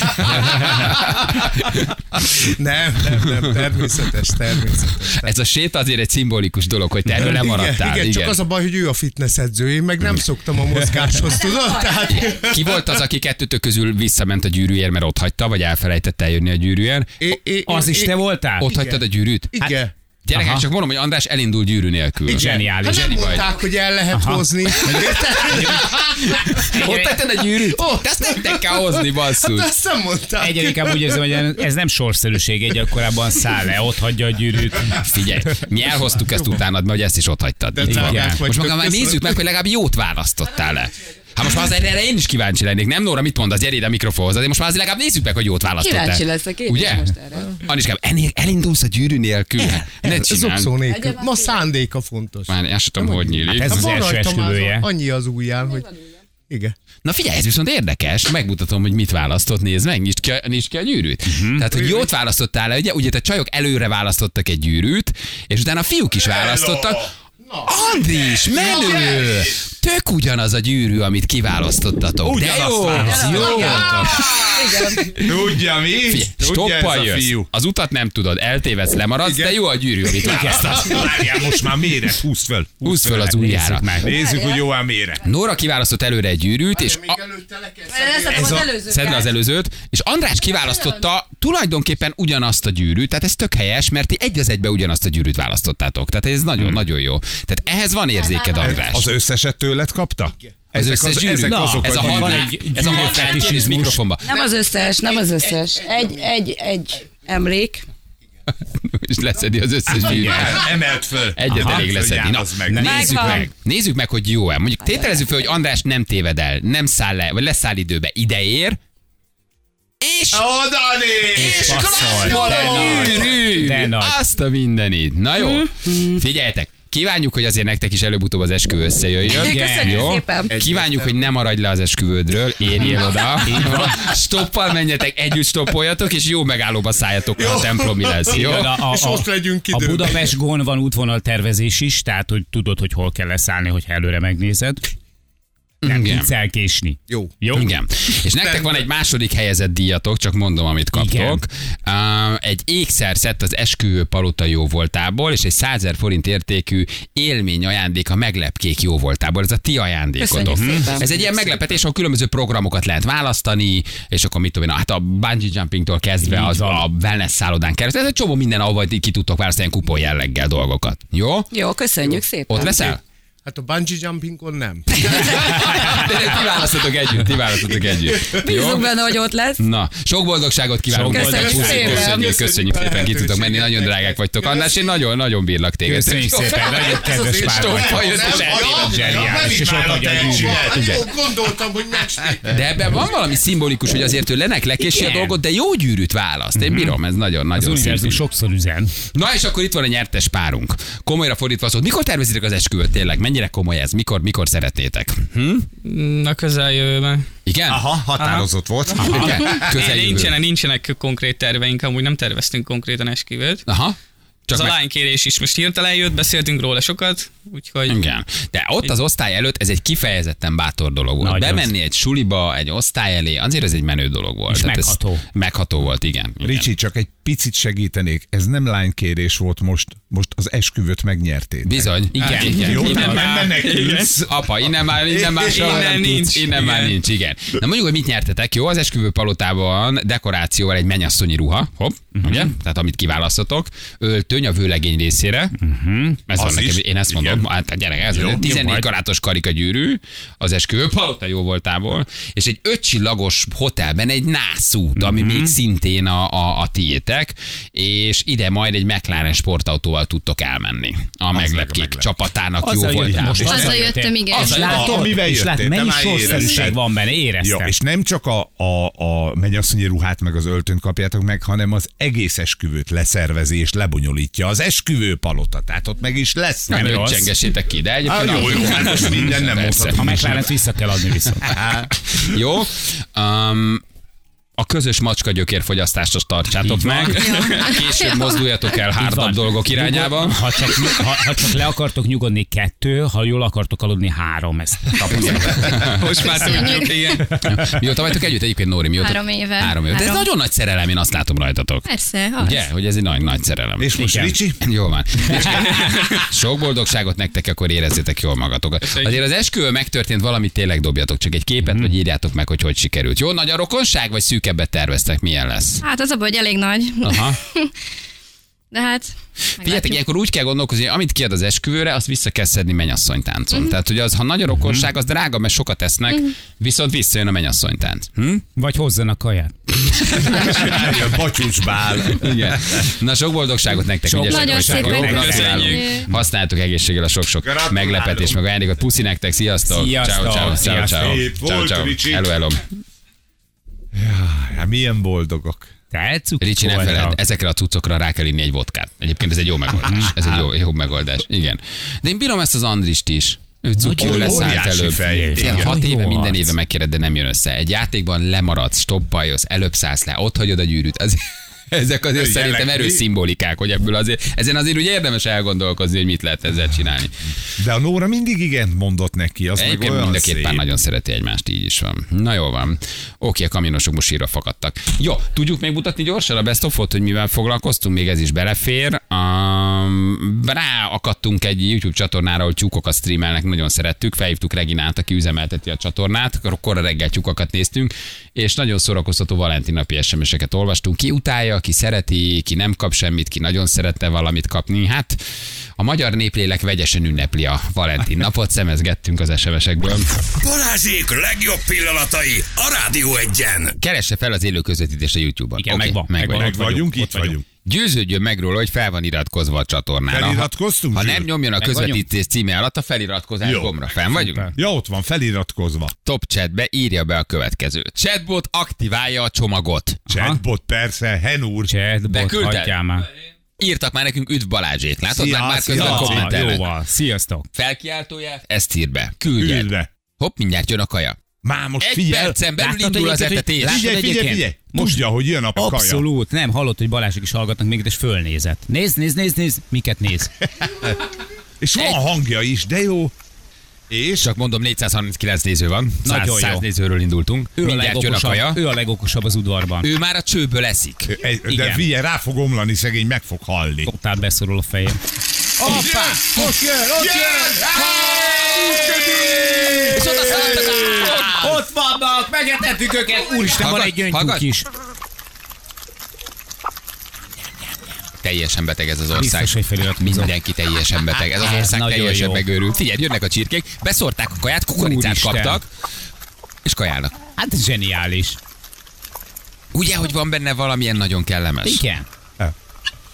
S9: [LAUGHS] nem, nem, nem, természetes, természetes.
S2: Ez a séta azért egy szimbolikus dolog, hogy te erről lemaradtál.
S9: igen, igen, csak az a baj, hogy ő a fitness edző, én meg nem szoktam a mozgáshoz, tudod? Tehát,
S2: Ki volt az, aki kettőtök közül visszament a gyűrűért, mert ott hagyta, vagy elfelejtett eljönni a gyűrűért?
S9: é, é,
S3: Az is te voltál?
S2: Ott hagytad a gyűrűt?
S9: Igen.
S2: Gyerekek,
S3: Aha.
S2: csak mondom, hogy András elindul gyűrű nélkül.
S9: Igen.
S3: Zseniális.
S9: Hát nem
S2: Zseni vagy.
S9: mondták, hogy el lehet hozni. Érted?
S2: Ott tetted a gyűrűt?
S9: Ott.
S2: Te ezt nem kell hozni,
S9: Hát
S2: basszus.
S9: azt nem mondták.
S3: Egyre inkább úgy érzem, hogy ez nem sorszerűség, egy korábban száll le, ott hagyja a gyűrűt.
S2: Figyelj, mi elhoztuk ezt utánad, mert hogy ezt is ott hagytad.
S9: Drágák
S2: Most
S9: vagytok,
S2: maga már
S9: köszönöm.
S2: nézzük meg, hogy legalább jót választottál le. Hát most már azért erre én is kíváncsi lennék, nem Nóra, mit mondasz, gyere ide a mikrofonhoz, azért most már azért legalább nézzük meg, hogy jót választottál.
S7: Kíváncsi leszek én
S2: Ugye?
S7: most erre.
S2: Aniskám, ennél elindulsz a gyűrű nélkül? Hát, Ne.
S9: Zokszó nélkül. Ma szándéka fontos.
S2: Már azt sem tudom, hogy nyílik.
S3: Hát ez az első esküvője.
S9: annyi az ujján, hogy... Igen.
S2: Na figyelj, ez viszont érdekes, megmutatom, hogy mit választott, nézd meg, nyisd ki a, nyisd ki a gyűrűt. Uh-huh. Tehát, hogy jót választottál ugye, ugye a csajok előre választottak egy gyűrűt, és utána a fiúk is választottak. Andris, menő! Tök ugyanaz a gyűrű, amit kiválasztottatok. De
S4: Ugyanazt
S2: jó,
S4: választottak.
S2: jó.
S4: Tudja mi?
S2: Stoppal
S4: a
S2: jössz.
S4: fiú.
S2: Az utat nem tudod, eltévedsz, lemaradsz, de jó a gyűrű, amit választasz.
S4: Várjál, most már méret, húzd föl.
S2: Húzd föl az ujjára.
S3: Nézzük meg.
S4: Nézzük, hogy jó a méret.
S2: Nóra kiválasztott előre egy gyűrűt, és. Szedd le az előzőt, és András kiválasztotta tulajdonképpen ugyanazt a gyűrűt, tehát ez tök helyes, mert ti egy az egybe ugyanazt a gyűrűt választottátok. Tehát ez nagyon,
S3: Hmm.
S2: nagyon jó. Tehát ehhez van érzéked, András.
S4: Az összeset tőled kapta?
S2: Ez
S4: Ezek
S2: összes
S4: az-
S2: gyűrű.
S4: ezek
S2: Na,
S4: azok
S2: ez a
S4: a
S3: egy
S2: ez a mikrofonba.
S7: Nem az összes, nem az összes. Egy, egy, egy emlék. [LAUGHS]
S2: És leszedi az összes gyűrűt.
S4: Emelt föl.
S2: Egyet
S4: Aha.
S2: elég leszedni. Na,
S4: meg.
S2: nézzük meg. Nézzük meg, hogy jó-e. Mondjuk tételezzük fel, hogy András nem téved el, nem száll le, vagy leszáll időbe, ideér, és
S4: Oda néz!
S2: és klasszol
S3: nagy.
S2: gyűrű. Azt a mindenit. Na jó, figyeljetek. Kívánjuk, hogy azért nektek is előbb-utóbb az esküvő összejöjjön.
S7: Köszönjük
S2: Jó?
S7: szépen.
S2: Kívánjuk, hogy ne maradj le az esküvődről, érjél oda. Stoppal menjetek, együtt stoppoljatok, és jó megállóba szálljatok, ha a templomi lesz. Jó?
S3: A, a,
S9: És ott legyünk
S3: a
S9: időben.
S3: Budapest Gón van útvonal tervezés is, tehát hogy tudod, hogy hol kell leszállni, hogyha előre megnézed. Nem
S2: Igen.
S3: tudsz elkésni.
S9: Jó.
S3: Jó?
S2: Igen. És nektek van egy második helyezett díjatok, csak mondom, amit kaptok. Uh, egy ékszerszett az esküvő palota jó voltából, és egy 100 000 forint értékű élmény ajándék a meglepkék jó voltából. Ez a ti ajándékotok.
S7: Szépen.
S2: Ez egy ilyen meglepetés, ahol különböző programokat lehet választani, és akkor mit tudom én, hát a bungee jumpingtól kezdve az, a wellness szállodán keresztül. Ez egy csomó minden, ahol ki tudtok választani ilyen kupon jelleggel dolgokat. Jó?
S7: Jó, köszönjük szépen.
S2: Ott leszel?
S9: Hát a bungee jumpingon nem. [LAUGHS]
S2: Ti választotok együtt, ti választotok együtt.
S7: Bízunk benne, hogy ott lesz.
S2: Na, sok boldogságot kívánunk.
S3: Sok
S7: boldogságot.
S2: Puszi,
S7: Köszönjük
S2: köszönjük,
S7: szépen.
S2: köszönjük szépen, ki tudtok menni, nagyon drágák vagytok. Annás, én nagyon-nagyon bírlak téged.
S3: Köszönjük szépen, nagyon kedves pár
S2: Stoppal
S3: vagy.
S2: jött, és eltérett.
S3: Zseniális, és ott vagy a gyűrű.
S9: Jó, gondoltam, hogy.
S2: De ebben van valami szimbolikus, hogy azért ő lenek lekési a dolgot, de jó gyűrűt választ. Én bírom, ez
S3: Az
S2: nagyon-nagyon szép.
S3: sokszor üzen.
S2: Na és akkor itt van a nyertes párunk. Komolyra fordítva szólt, mikor tervezitek az esküvőt tényleg? Mennyire komoly ez? Mikor, mikor szeretnétek? Hm?
S8: Na közeljövőben.
S2: Igen?
S4: Aha, határozott volt.
S2: Igen? Közeljövő.
S8: Nincsenek, nincsenek konkrét terveink, amúgy nem terveztünk konkrétan esküvőt.
S2: Aha.
S8: Az
S2: Csak
S8: a
S2: meg...
S8: lánykérés is most hirtelen jött, beszéltünk róla sokat, úgyhogy
S2: Igen. De ott az osztály előtt ez egy kifejezetten bátor dolog volt.
S3: Nagyon.
S2: Bemenni egy suliba, egy osztály elé, azért ez egy menő dolog volt.
S3: És
S2: Tehát ez
S3: megható.
S2: megható volt, igen. igen.
S4: Ricsi, csak egy picit segítenék. Ez nem lánykérés volt most, most az esküvőt megnyertétek.
S2: Bizony. Igen. igen.
S4: Jó,
S2: Innen
S4: nem
S2: már,
S4: menekülsz.
S2: apa, innen már, innen már
S8: Innen
S2: nem
S8: nincs,
S2: tudsz, innen már
S8: igen.
S2: nincs, igen. Na mondjuk, hogy mit nyertetek, jó? Az esküvő palotában dekorációval egy mennyasszonyi ruha, hopp,
S4: Mhm.
S2: ugye? Tehát amit kiválasztotok, öltöny a vőlegény részére. Ez van
S4: Az
S2: nekem,
S4: is.
S2: én ezt mondom,
S4: Igen.
S2: hát a gyerek, ez
S4: Jó,
S2: 14
S4: jó,
S2: karátos karikagyűrű, az esküvő palota jó voltából, és egy ötcsillagos hotelben egy nászút, ami
S4: Mhm.
S2: még szintén a, a, a tiétek, és ide majd egy McLaren sportautóval tudtok elmenni. A
S4: meg a
S2: meglepkék
S4: meglep.
S2: csapatának jó
S3: Azzal jött-
S2: voltából.
S3: most
S6: Azzal jöttem, igen.
S2: Azzal-
S3: látod,
S4: amivel
S3: és
S4: te
S3: mennyi sorszerűség van benne,
S4: Jó,
S3: éreztem.
S4: és nem csak a, a, a mennyasszonyi ruhát meg az öltönt kapjátok meg, hanem az egész esküvőt leszervezi és lebonyolítja az esküvő palota. Tehát ott meg is lesz.
S2: Nem
S3: rossz.
S2: öccsengessétek ki, de
S4: Á,
S2: egyébként...
S4: jó, jó, hát most minden nem
S2: Persze.
S4: mondhatom.
S3: A mclaren vissza kell adni viszont. [LAUGHS]
S2: Jó. Um, a közös macska gyökérfogyasztást azt tartsátok
S3: Így van.
S2: meg. Később mozduljatok el
S3: van.
S2: dolgok irányába.
S3: Ha csak, ha, ha csak le akartok nyugodni kettő, ha jól akartok aludni három, ezt tapasztalom.
S8: most már tudjuk, igen.
S2: Mióta vagytok együtt egyébként, Nóri? Mióta?
S6: Három éve.
S2: Három éve. De ez
S6: Három.
S2: nagyon nagy szerelem, én azt látom rajtatok.
S6: Persze, az.
S2: Ugye, hogy ez egy nagy, nagy szerelem.
S4: És most
S3: Igen.
S4: Ricsi?
S2: Jó van. [LAUGHS] Sok boldogságot nektek, akkor érezzétek jól magatokat. Azért az esküvő megtörtént, valamit tényleg dobjatok, csak egy képet, vagy írjátok meg, hogy hogy sikerült. Jó, nagy a rokonság, vagy szűkebbet terveztek, milyen lesz?
S6: Hát az a baj, hogy elég nagy.
S2: Aha. [LAUGHS]
S6: De hát...
S2: Figyeljetek, ilyenkor úgy kell gondolkozni, hogy amit kiad az esküvőre, azt vissza kell szedni mennyasszonytáncon.
S6: Mhm.
S2: Tehát, hogy az, ha nagy a rokonság, az drága, mert sokat esznek, viszont visszajön a mennyasszonytánc. Hm?
S3: Vagy hozzanak kaját. [LAUGHS] [LAUGHS]
S4: Jön Bacsúcsbál.
S2: Igen. Na, sok boldogságot nektek.
S3: Sok
S6: Nagyon szépen
S8: köszönjük.
S2: Használjátok egészséggel a sok-sok meglepetés, meg ajándékot. Puszi nektek, sziasztok.
S3: Sziasztok,
S2: Ciao, ciao, ciao, ciao.
S4: Ricsi.
S2: Hello, hello.
S4: Hát milyen boldogok.
S3: Te cuki
S2: Ricsi, ne feled, ezekre a cuccokra rá kell inni egy vodkát. Egyébként ez egy jó megoldás. Ez egy jó, jó megoldás. Igen. De én bírom ezt az Andrist is. Ő
S3: Nagyon
S2: leszállt előbb. Igen. hat éve, minden éve megkéred, de nem jön össze. Egy játékban lemaradsz, stoppaljössz, előbb szállsz le, ott hagyod a gyűrűt. Az, ezek azért
S4: Jelenleg
S2: szerintem erős szimbolikák, hogy ebből azért, ezen azért ugye érdemes elgondolkozni, hogy mit lehet ezzel csinálni.
S4: De a Nóra mindig igent mondott neki, az meg
S2: Egyébként
S4: olyan
S2: mind a két pár nagyon szereti egymást, így is van. Na jó van. Oké, a kamionosok most sírva fakadtak. Jó, tudjuk még mutatni gyorsan a best of hogy mivel foglalkoztunk, még ez is belefér. Um, ráakadtunk egy YouTube csatornára, ahol tyúkokat streamelnek, nagyon szerettük. Felhívtuk Reginát, aki üzemelteti a csatornát, akkor korra reggel tyúkokat néztünk, és nagyon szórakoztató Valentin napi SMS-eket olvastunk. Ki utálja, ki szereti, ki nem kap semmit, ki nagyon szerette valamit kapni. Hát a magyar néplélek vegyesen ünnepli a Valentin napot, szemezgettünk az SMS-ekből.
S1: Balázsék legjobb pillanatai a Rádió egyen.
S2: Keresse fel az élő közvetítést a YouTube-on.
S3: Igen,
S2: Oké,
S3: megvan,
S2: megvan.
S3: megvan.
S4: Meg vagyunk,
S3: Ott
S4: itt vagyunk.
S2: Győződjön meg róla, hogy fel van iratkozva a csatornára.
S4: Feliratkoztunk,
S2: Ha, ha nem nyomjon a közvetítés címe alatt a feliratkozás
S4: Jó.
S2: gombra. Fenn vagyunk?
S4: Ja, ott van, feliratkozva.
S2: Top chatbe írja be a következőt. Chatbot aktiválja a csomagot.
S4: Chatbot, persze, Henúr.
S3: Chatbot, már.
S2: Írtak már nekünk üdv Balázsék. Látod?
S4: Szia,
S2: már, már
S4: szia.
S2: közben kommentelnek.
S3: Jó van, sziasztok.
S2: Felkiáltójel, ezt ír be. Küldjed.
S4: Küldve.
S2: Hopp, mindjárt jön a kaja.
S4: Már most
S2: Egy
S4: figyelj.
S2: percen belül
S3: Láttad
S2: indul az etetés.
S4: Figyelj, figyelj, figyelj.
S3: Most-
S4: Tudja, hogy jön a kaja.
S3: Abszolút, nem hallott, hogy Balázsik is hallgatnak minket, és fölnézett. Nézd, nézd, nézd, nézd, miket néz. [LAUGHS]
S4: És van
S2: Egy-
S4: hangja is, de jó. És
S2: Csak mondom, 439 néző van. 100,
S3: Nagyon jó.
S2: 100 nézőről indultunk.
S3: Ő a,
S2: Mindjárt jön a
S3: legokosabb,
S2: kaja.
S3: ő a legokosabb az udvarban.
S2: Ő már a csőből eszik.
S4: Egy- de
S3: Igen.
S4: figyelj, rá fog omlani, szegény meg fog halni.
S3: Totál beszorul a fejem.
S4: Hoppá! Most jön, ott jön!
S2: És oda szaladtak!
S3: Ott vannak, megetettük őket. Úristen, van egy gyöngyük
S2: hallgat-
S3: is.
S2: Teljesen beteg ez az ország.
S3: Biztos, hogy.
S2: Mindenki teljesen beteg. Ez az
S3: Ez
S2: ország
S3: nagyon
S2: teljesen
S3: jó.
S2: megőrült. Figyelj, jönnek a csirkék, beszórták a kaját, kukoricát
S3: Úristen.
S2: kaptak, és kajálnak.
S3: Hát ez zseniális.
S2: Ugye, hogy van benne valamilyen nagyon kellemes?
S3: Igen.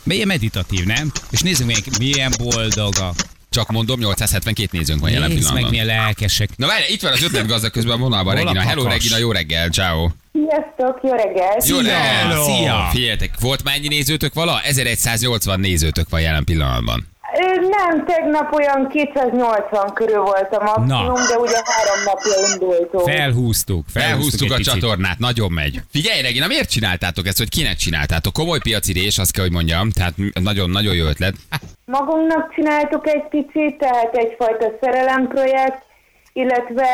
S3: Milyen meditatív, nem? És nézzük meg, milyen boldogak.
S2: Csak mondom, 872 nézőnk van jelen
S3: Nézd meg,
S2: pillanatban.
S3: milyen lelkesek.
S2: Na várj, itt van az ötlet gazdag közben a vonalban, Regina. Hello? Regina, jó reggel, ciao.
S10: Sziasztok, jó reggelt!
S2: Jó reggel.
S3: Szia.
S2: Figyeljetek, volt már ennyi nézőtök vala? 1180 nézőtök van jelen pillanatban.
S10: Nem, tegnap olyan 280 körül volt a maximum,
S3: Na.
S10: de ugye három napja indultunk.
S3: Felhúztuk, felhúztuk,
S2: Felhúztuk a
S3: picit.
S2: csatornát, nagyon megy. Figyelj, Regina, miért csináltátok ezt, hogy kinek csináltátok? Komoly piaci rés, azt kell, hogy mondjam, tehát nagyon-nagyon jó ötlet.
S10: Magunknak csináltuk egy picit, tehát egyfajta szerelemprojekt, illetve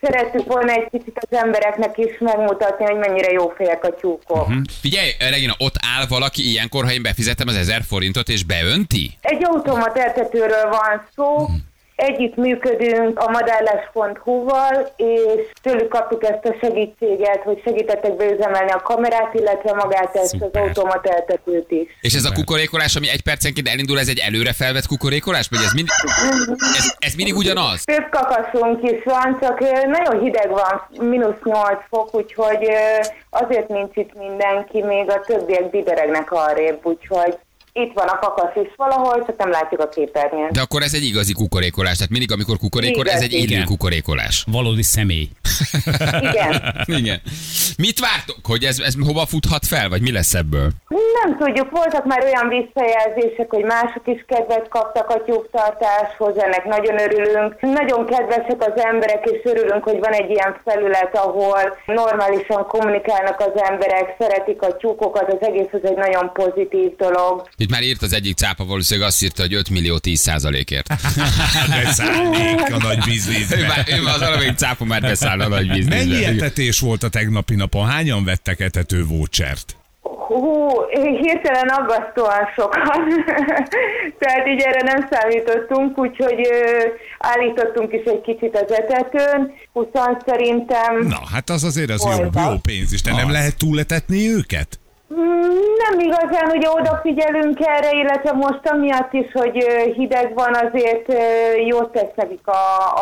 S10: szerettük volna egy picit az embereknek is megmutatni, hogy mennyire jó fejek a tyúkok.
S2: Hm? Figyelj, Regina, ott áll valaki ilyenkor, ha én befizetem az 1000 forintot, és beönti?
S10: Egy automat eltetőről van szó, együtt működünk a madárlás.hu-val, és tőlük kaptuk ezt a segítséget, hogy segítettek beüzemelni a kamerát, illetve magát ezt
S3: Szuper.
S10: az automat eltetőt is.
S2: És ez a kukorékolás, ami egy percenként elindul, ez egy előre felvett kukorékolás? Vagy ez, mind, ez, ez mindig ugyanaz?
S10: Több kakasunk is van, csak nagyon hideg van, mínusz 8 fok, úgyhogy azért nincs itt mindenki, még a többiek bideregnek arrébb, úgyhogy itt van a kakas is valahol, csak nem látjuk a képernyőn.
S2: De akkor ez egy igazi kukorékolás. Tehát mindig, amikor kukorékol, ez egy élő kukorékolás.
S3: Valódi személy.
S10: Igen. [LAUGHS]
S2: Igen. Mit vártok, hogy ez, ez hova futhat fel, vagy mi lesz ebből?
S10: Nem tudjuk, voltak már olyan visszajelzések, hogy mások is kedvet kaptak a tyúktartáshoz, ennek nagyon örülünk. Nagyon kedvesek az emberek, és örülünk, hogy van egy ilyen felület, ahol normálisan kommunikálnak az emberek, szeretik a tyúkokat, az egész az egy nagyon pozitív dolog.
S2: Itt már írt az egyik cápa, valószínűleg azt írta, hogy 5 millió 10 százalékért. [LAUGHS]
S4: Beszállnék a nagy
S2: ő
S4: bizniszbe.
S2: már, ő már az valamelyik cápa már beszáll a nagy bizniszbe.
S4: Mennyi etetés volt a tegnapi napon? Hányan vettek etető vouchert?
S10: Hú, hirtelen aggasztóan sokan. [LAUGHS] Tehát így erre nem számítottunk, úgyhogy ö, állítottunk is egy kicsit az etetőn. 20 szerintem.
S4: Na, hát az azért az jó, jó pénz is. De nem lehet túletetni őket?
S10: Nem igazán ugye odafigyelünk erre, illetve most amiatt is, hogy hideg van, azért jót tesz nekik a,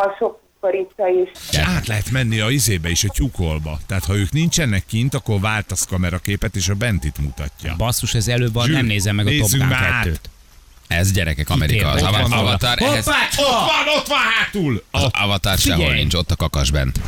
S10: a sok kukorica is.
S4: Át lehet menni a izébe is, a tyúkolba. Tehát ha ők nincsenek kint, akkor váltasz kameraképet, és a bentit mutatja.
S3: Basszus, ez előbb van, nem nézem meg a Top Gun
S4: már át.
S3: 2-t.
S2: Ez gyerekek, Amerika. Az
S3: Ott
S2: Ava-
S3: van,
S2: Avatar, ehhez,
S4: Ott van, ott van hátul!
S2: az Avatar sehol nincs, ott a kakas bent.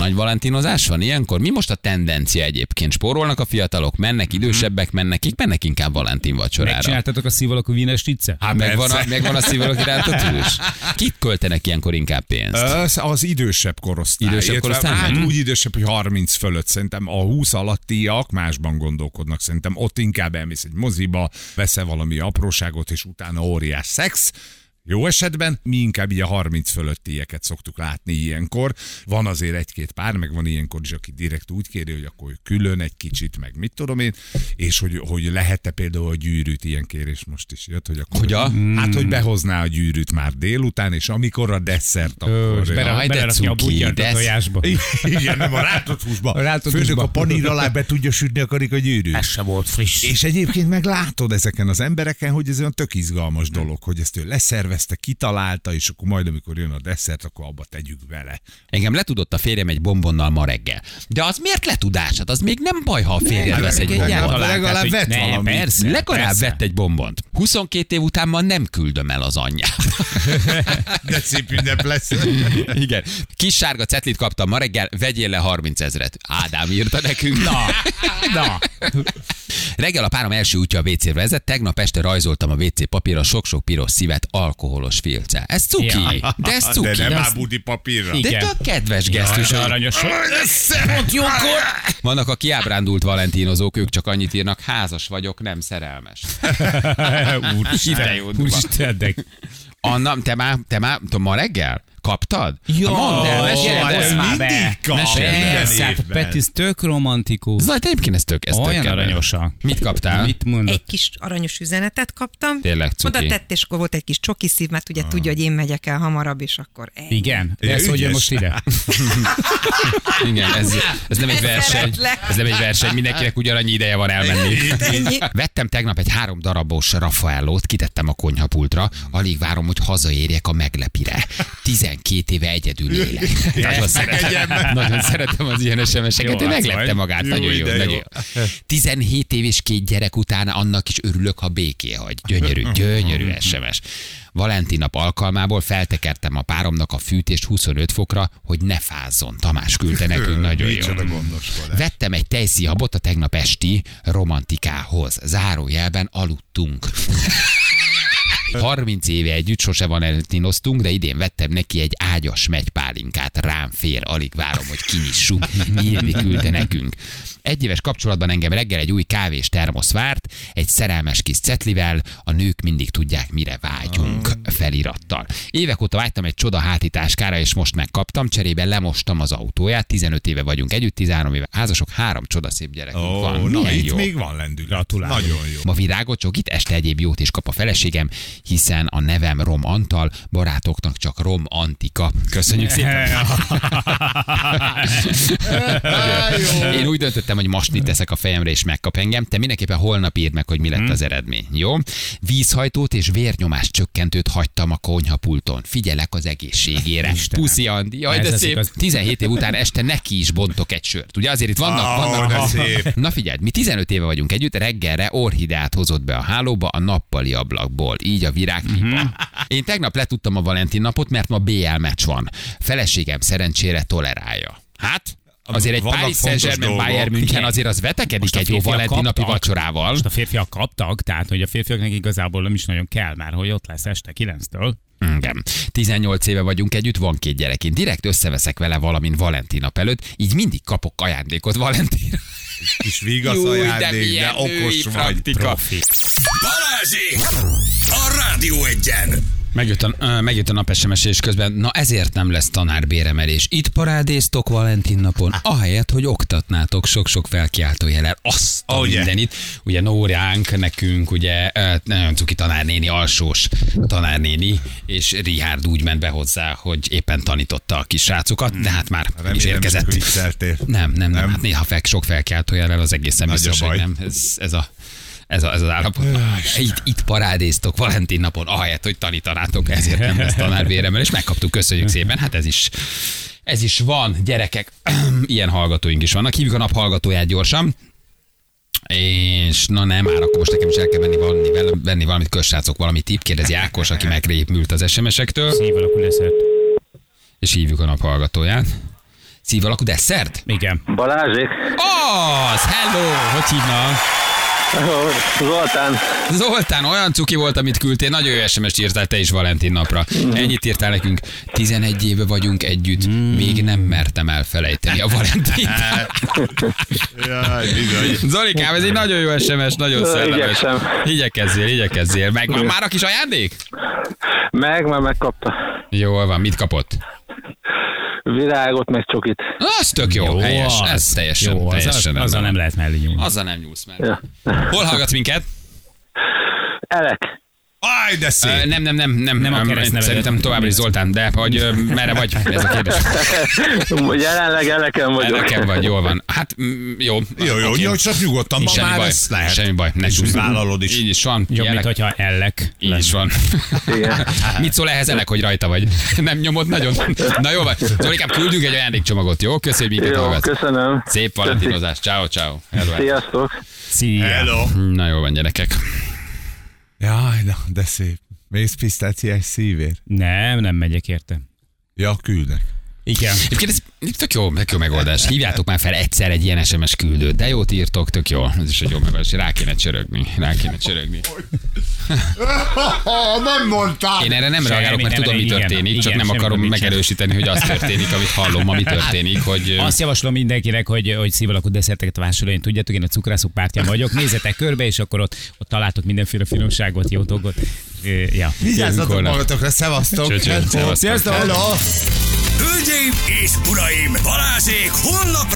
S2: Nagy valentinozás van ilyenkor? Mi most a tendencia egyébként? Spórolnak a fiatalok, mennek idősebbek, mennek, kik mennek inkább Valentin vacsorára?
S3: Megcsináltatok a szívalakú Wiener Stitze?
S4: Hát
S2: Megvan a, megvan a szívalok iránta tűz? Kik költenek ilyenkor inkább pénzt?
S4: Az, az idősebb korosztály.
S2: Idősebb korosztály?
S4: Hát
S2: Mhm.
S4: úgy idősebb, hogy 30 fölött. Szerintem a 20 alattiak másban gondolkodnak. Szerintem ott inkább elmész egy moziba, veszel valami apróságot, és utána óriás szex. Jó esetben mi inkább így a 30 fölöttieket szoktuk látni ilyenkor. Van azért egy-két pár, meg van ilyenkor is, aki direkt úgy kéri, hogy akkor külön egy kicsit, meg mit tudom én, és hogy, hogy lehet-e például a gyűrűt, ilyen kérés most is jött, hogy akkor...
S2: Hogy a?
S4: Hát, hogy behozná a gyűrűt már délután, és amikor a desszert, akkor...
S3: és bele- belerakja a
S2: de
S3: a tojásba. [LAUGHS]
S4: Igen, nem a rántott húsba.
S3: A rántott
S4: Főnök
S3: húsba.
S4: a panír alá be tudja sütni a karikagyűrűt.
S3: Ez sem volt friss.
S4: És egyébként meg látod ezeken az embereken, hogy ez olyan tök izgalmas dolog, hogy ezt ő leszervezte, tervezte, kitalálta, és akkor majd, amikor jön a desszert, akkor abba tegyük bele.
S2: Engem letudott a férjem egy bombonnal ma reggel. De az miért letudás? Hát az még nem baj, ha a férjed vesz egy bombont.
S9: legalább
S3: hogy
S9: vett
S3: ne,
S9: valamit.
S3: Persze,
S2: Legalább
S3: persze.
S2: vett egy bombont. 22 év után ma nem küldöm el az anyját. [LAUGHS]
S4: De szép ünnep lesz. [LAUGHS]
S2: Igen. Kis sárga cetlit kaptam ma reggel, vegyél le 30 ezret. Ádám írta nekünk. Na, na. Reggel a párom első útja a WC-re vezet, tegnap este rajzoltam a WC papírra sok-sok piros szívet alkoholos filccel. Ez cuki,
S3: Ja.
S2: de ez
S4: De
S2: cuki.
S4: nem
S2: De,
S4: már budi papírra.
S2: De tök kedves gesztus. Hogy-
S3: aranyos.
S2: Vannak a kiábrándult valentínozók, ők csak annyit írnak, házas vagyok, nem szerelmes. [LAUGHS] Durva.
S3: Úristen, de
S2: Anna, te már, te már, ma reggel? Kaptad?
S3: Jó,
S2: Mondd el, mesélj
S3: hát
S2: el.
S3: ez már be. Persze, hát
S4: évben.
S3: Peti, ez tök romantikus.
S2: Zaj, te egyébként ez tök, ez tök
S3: Olyan
S2: kedves.
S3: aranyosak.
S2: Mit kaptál?
S3: Mit mondod?
S11: Egy kis aranyos üzenetet kaptam.
S2: Tényleg cuki.
S11: Oda tett, és akkor volt egy kis csoki szív, mert ugye tudja, hogy én megyek el hamarabb, és akkor ennyi.
S3: Igen, de ez hogy most ide? [LAUGHS]
S2: Igen, ez, ez nem egy verseny. Ez nem egy verseny, mindenkinek ugyanannyi ideje van elmenni. Vettem tegnap egy három darabos Raffaellót, kitettem a konyhapultra, alig várom, hogy hazaérjek a meglepire. 12 éve egyedül élek. [LAUGHS] Nagyon szeretem, nagyon szeretem az ilyen SMS-eket.
S3: Jó, az
S2: meglepte
S3: vagy.
S2: magát,
S4: Jó,
S2: nagyon jó.
S4: jó.
S2: Nagyon jó. 17 év és két gyerek után annak is örülök, ha béké hagy. Gyönyörű, gyönyörű SMS. Valentin nap alkalmából feltekertem a páromnak a fűtést 25 fokra, hogy ne fázzon. Tamás küldte nekünk, nagyon jó. Vettem egy tejszíhabot a tegnap esti romantikához. Zárójelben aludtunk. 30 éve együtt sose valentinoztunk, de idén vettem neki egy ágyas megypálinkát, rám fér, alig várom, hogy kinyissuk. Írni küldte nekünk. Egy éves kapcsolatban engem reggel egy új kávés termosz várt, egy szerelmes kis cetlivel, a nők mindig tudják, mire vágyunk felirattal. Évek óta vágytam egy csoda hátitáskára, és most megkaptam, cserébe lemostam az autóját, 15 éve vagyunk együtt, 13 éve házasok, három csodaszép gyerekünk
S4: Ó,
S2: van.
S4: na, itt
S2: jó.
S4: még van lendület.
S3: Gratulálok.
S4: Nagyon jó.
S2: Ma virágot, csokit, este egyéb jót is kap a feleségem, hiszen a nevem Rom Antal, barátoknak csak Rom Antika. Köszönjük szépen. [LAUGHS] [LAUGHS] Én úgy döntöttem, hogy masnit teszek a fejemre, és megkap engem. Te mindenképpen holnap írd meg, hogy mi lett az eredmény. Jó? Vízhajtót és vérnyomás csökkentőt hagytam a konyhapulton. Figyelek az egészségére.
S3: Istenem.
S2: Puszi Andi. Jaj, de szép.
S3: az-
S2: 17 év után este neki is bontok egy sört. Ugye azért itt vannak, vannak
S4: szép.
S2: Na figyelj, mi 15 éve vagyunk együtt, reggelre orhideát hozott be a hálóba a nappali ablakból, így a virág pipa. Én tegnap letudtam a Valentin napot, mert ma BL meccs van. Feleségem szerencsére tolerálja. Hát? Azért egy Paris Saint-Germain. Bayern München azért az vetekedik
S3: a
S2: egy jó Valentin napi vacsorával.
S3: Most a férfiak kaptak, tehát hogy a férfiaknak igazából nem is nagyon kell már, hogy ott lesz este 9-től.
S2: Igen. 18 éve vagyunk együtt, van két gyerek. Én direkt összeveszek vele valamint Valentin nap előtt, így mindig kapok ajándékot Valentinra.
S4: Kis vigasz
S2: Jó, de
S4: de okos vagy.
S2: praktika.
S3: Profi.
S1: Balázsi! A Rádió egyen!
S2: Megjött a, megjött a nap SMS és közben, na ezért nem lesz tanárbéremelés. Itt parádéztok Valentin napon, ahelyett, hogy oktatnátok sok-sok felkiáltó jelen. Azt a
S4: Oh, yeah.
S2: mindenit. Ugye Nóránk nekünk, ugye nagyon cuki tanárnéni, alsós tanárnéni, és Richard úgy ment be hozzá, hogy éppen tanította a kis srácokat, de hát már is
S4: Remélem,
S2: érkezett.
S4: csak vicceltél.
S2: Nem, nem, nem,
S4: Nem?
S2: hát néha fel, sok felkiáltó jelen az egészen
S4: Nagy
S2: biztos, hogy nem. Ez, ez a ez, a, ez az állapot. Itt, itt parádéztok Valentin napon, ahelyett, hogy tanítanátok, ezért nem lesz tanárvéremel, és megkaptuk, köszönjük szépen. Hát ez is, ez is van, gyerekek. [CLEARS THROAT] Ilyen hallgatóink is vannak. Hívjuk a nap hallgatóját gyorsan. És na nem, már akkor most nekem is el kell venni, valami, venni valamit, kössrácok, valami tipp, kérdezi Ákos, aki megrépült az SMS-ektől,
S3: Szív alakú leszett.
S2: és hívjuk a nap hallgatóját. Szív alakú desszert?
S3: Igen.
S12: Balázsék,
S2: Az, hello, hogy hívnak?
S12: Zoltán,
S2: Zoltán, olyan cuki volt, amit küldtél, nagyon jó SMS-t írtál te is Valentin napra. Ennyit írtál nekünk, 11 éve vagyunk együtt, még nem mertem elfelejteni a Valentint. [LAUGHS]
S4: Jaj, bizony.
S2: Zolikám, ez egy nagyon jó SMS, nagyon szellemes.
S12: Igyekszem.
S2: Igyekezzél, igyekezzél. Meg már, már a kis ajándék?
S12: meg, már megkapta.
S2: Jól van, mit kapott?
S12: Virágot, meg csokit.
S2: Az tök jó, jó helyes,
S3: az.
S2: ez teljesen,
S3: Jó, az, az,
S2: teljesen
S3: azzal
S2: rendben.
S3: nem lehet mellé nyúlni.
S2: Azzal nem nyúlsz mellé.
S12: Ja.
S2: Hol hallgatsz minket?
S12: Elek.
S4: Aj, de szép.
S2: Ö, Nem, nem, nem, nem,
S3: Nem a
S2: nem
S3: keresztnevedet.
S2: Szerintem továbbra is Zoltán, de hogy ö, merre vagy? Ez a kérdés. [LAUGHS]
S12: Jelenleg eleken vagyok.
S2: Nekem vagy, jól van. Hát jó.
S4: Jó, jó,
S2: Oké.
S4: jó, csak nyugodtan, ma
S2: Semmi
S4: már
S2: baj,
S4: ezt lehet.
S2: semmi baj, ne
S4: És vállalod is.
S2: Így is van.
S3: Jobb, mint
S2: Jelek.
S3: hogyha ellek.
S2: Így is van.
S12: Igen. [LAUGHS]
S2: Mit szól ehhez elek, hogy rajta vagy? [LAUGHS] Nem nyomod nagyon? Na jó van. Zolikám, küldünk egy ajándékcsomagot, jó? Köszönjük, minket
S12: Jó,
S2: hallgatsz.
S12: köszönöm.
S2: Szép valentinozás. Ciao, ciao. Hello.
S12: Sziasztok.
S3: Szia.
S4: Hello.
S2: Na jó van, gyerekek.
S4: Jaj, na, de szép. Mész pisztáciás szívér?
S3: Nem, nem megyek érte.
S4: Ja, küldnek.
S3: Igen.
S2: Egyébként ez tök jó, tök jó megoldás. Hívjátok már fel egyszer egy ilyen SMS küldőt, de jót írtok, tök jó. Ez is egy jó megoldás. Rá kéne csörögni. Rá kéne csörögni. [LAUGHS]
S4: nem mondtál.
S2: Én erre nem
S3: Semmi,
S2: reagálok, mert
S3: nem,
S2: tudom, mi
S3: igen,
S2: történik, csak
S3: igen,
S2: nem
S3: semmi,
S2: akarom megerősíteni, hogy az történik, amit hallom, ami történik, hogy...
S3: Azt javaslom mindenkinek, hogy, hogy szívalakú desszerteket vásároljon. Tudjátok, én a cukrászok pártján vagyok. Nézzetek körbe, és akkor ott, ott találtok mindenféle finomságot, jó dolgot. Ja.
S4: Vigyázzatok magatokra,
S2: szevasztok.
S4: Sziasztok. Hello.
S1: Hölgyeim és uraim, Balázsék holnap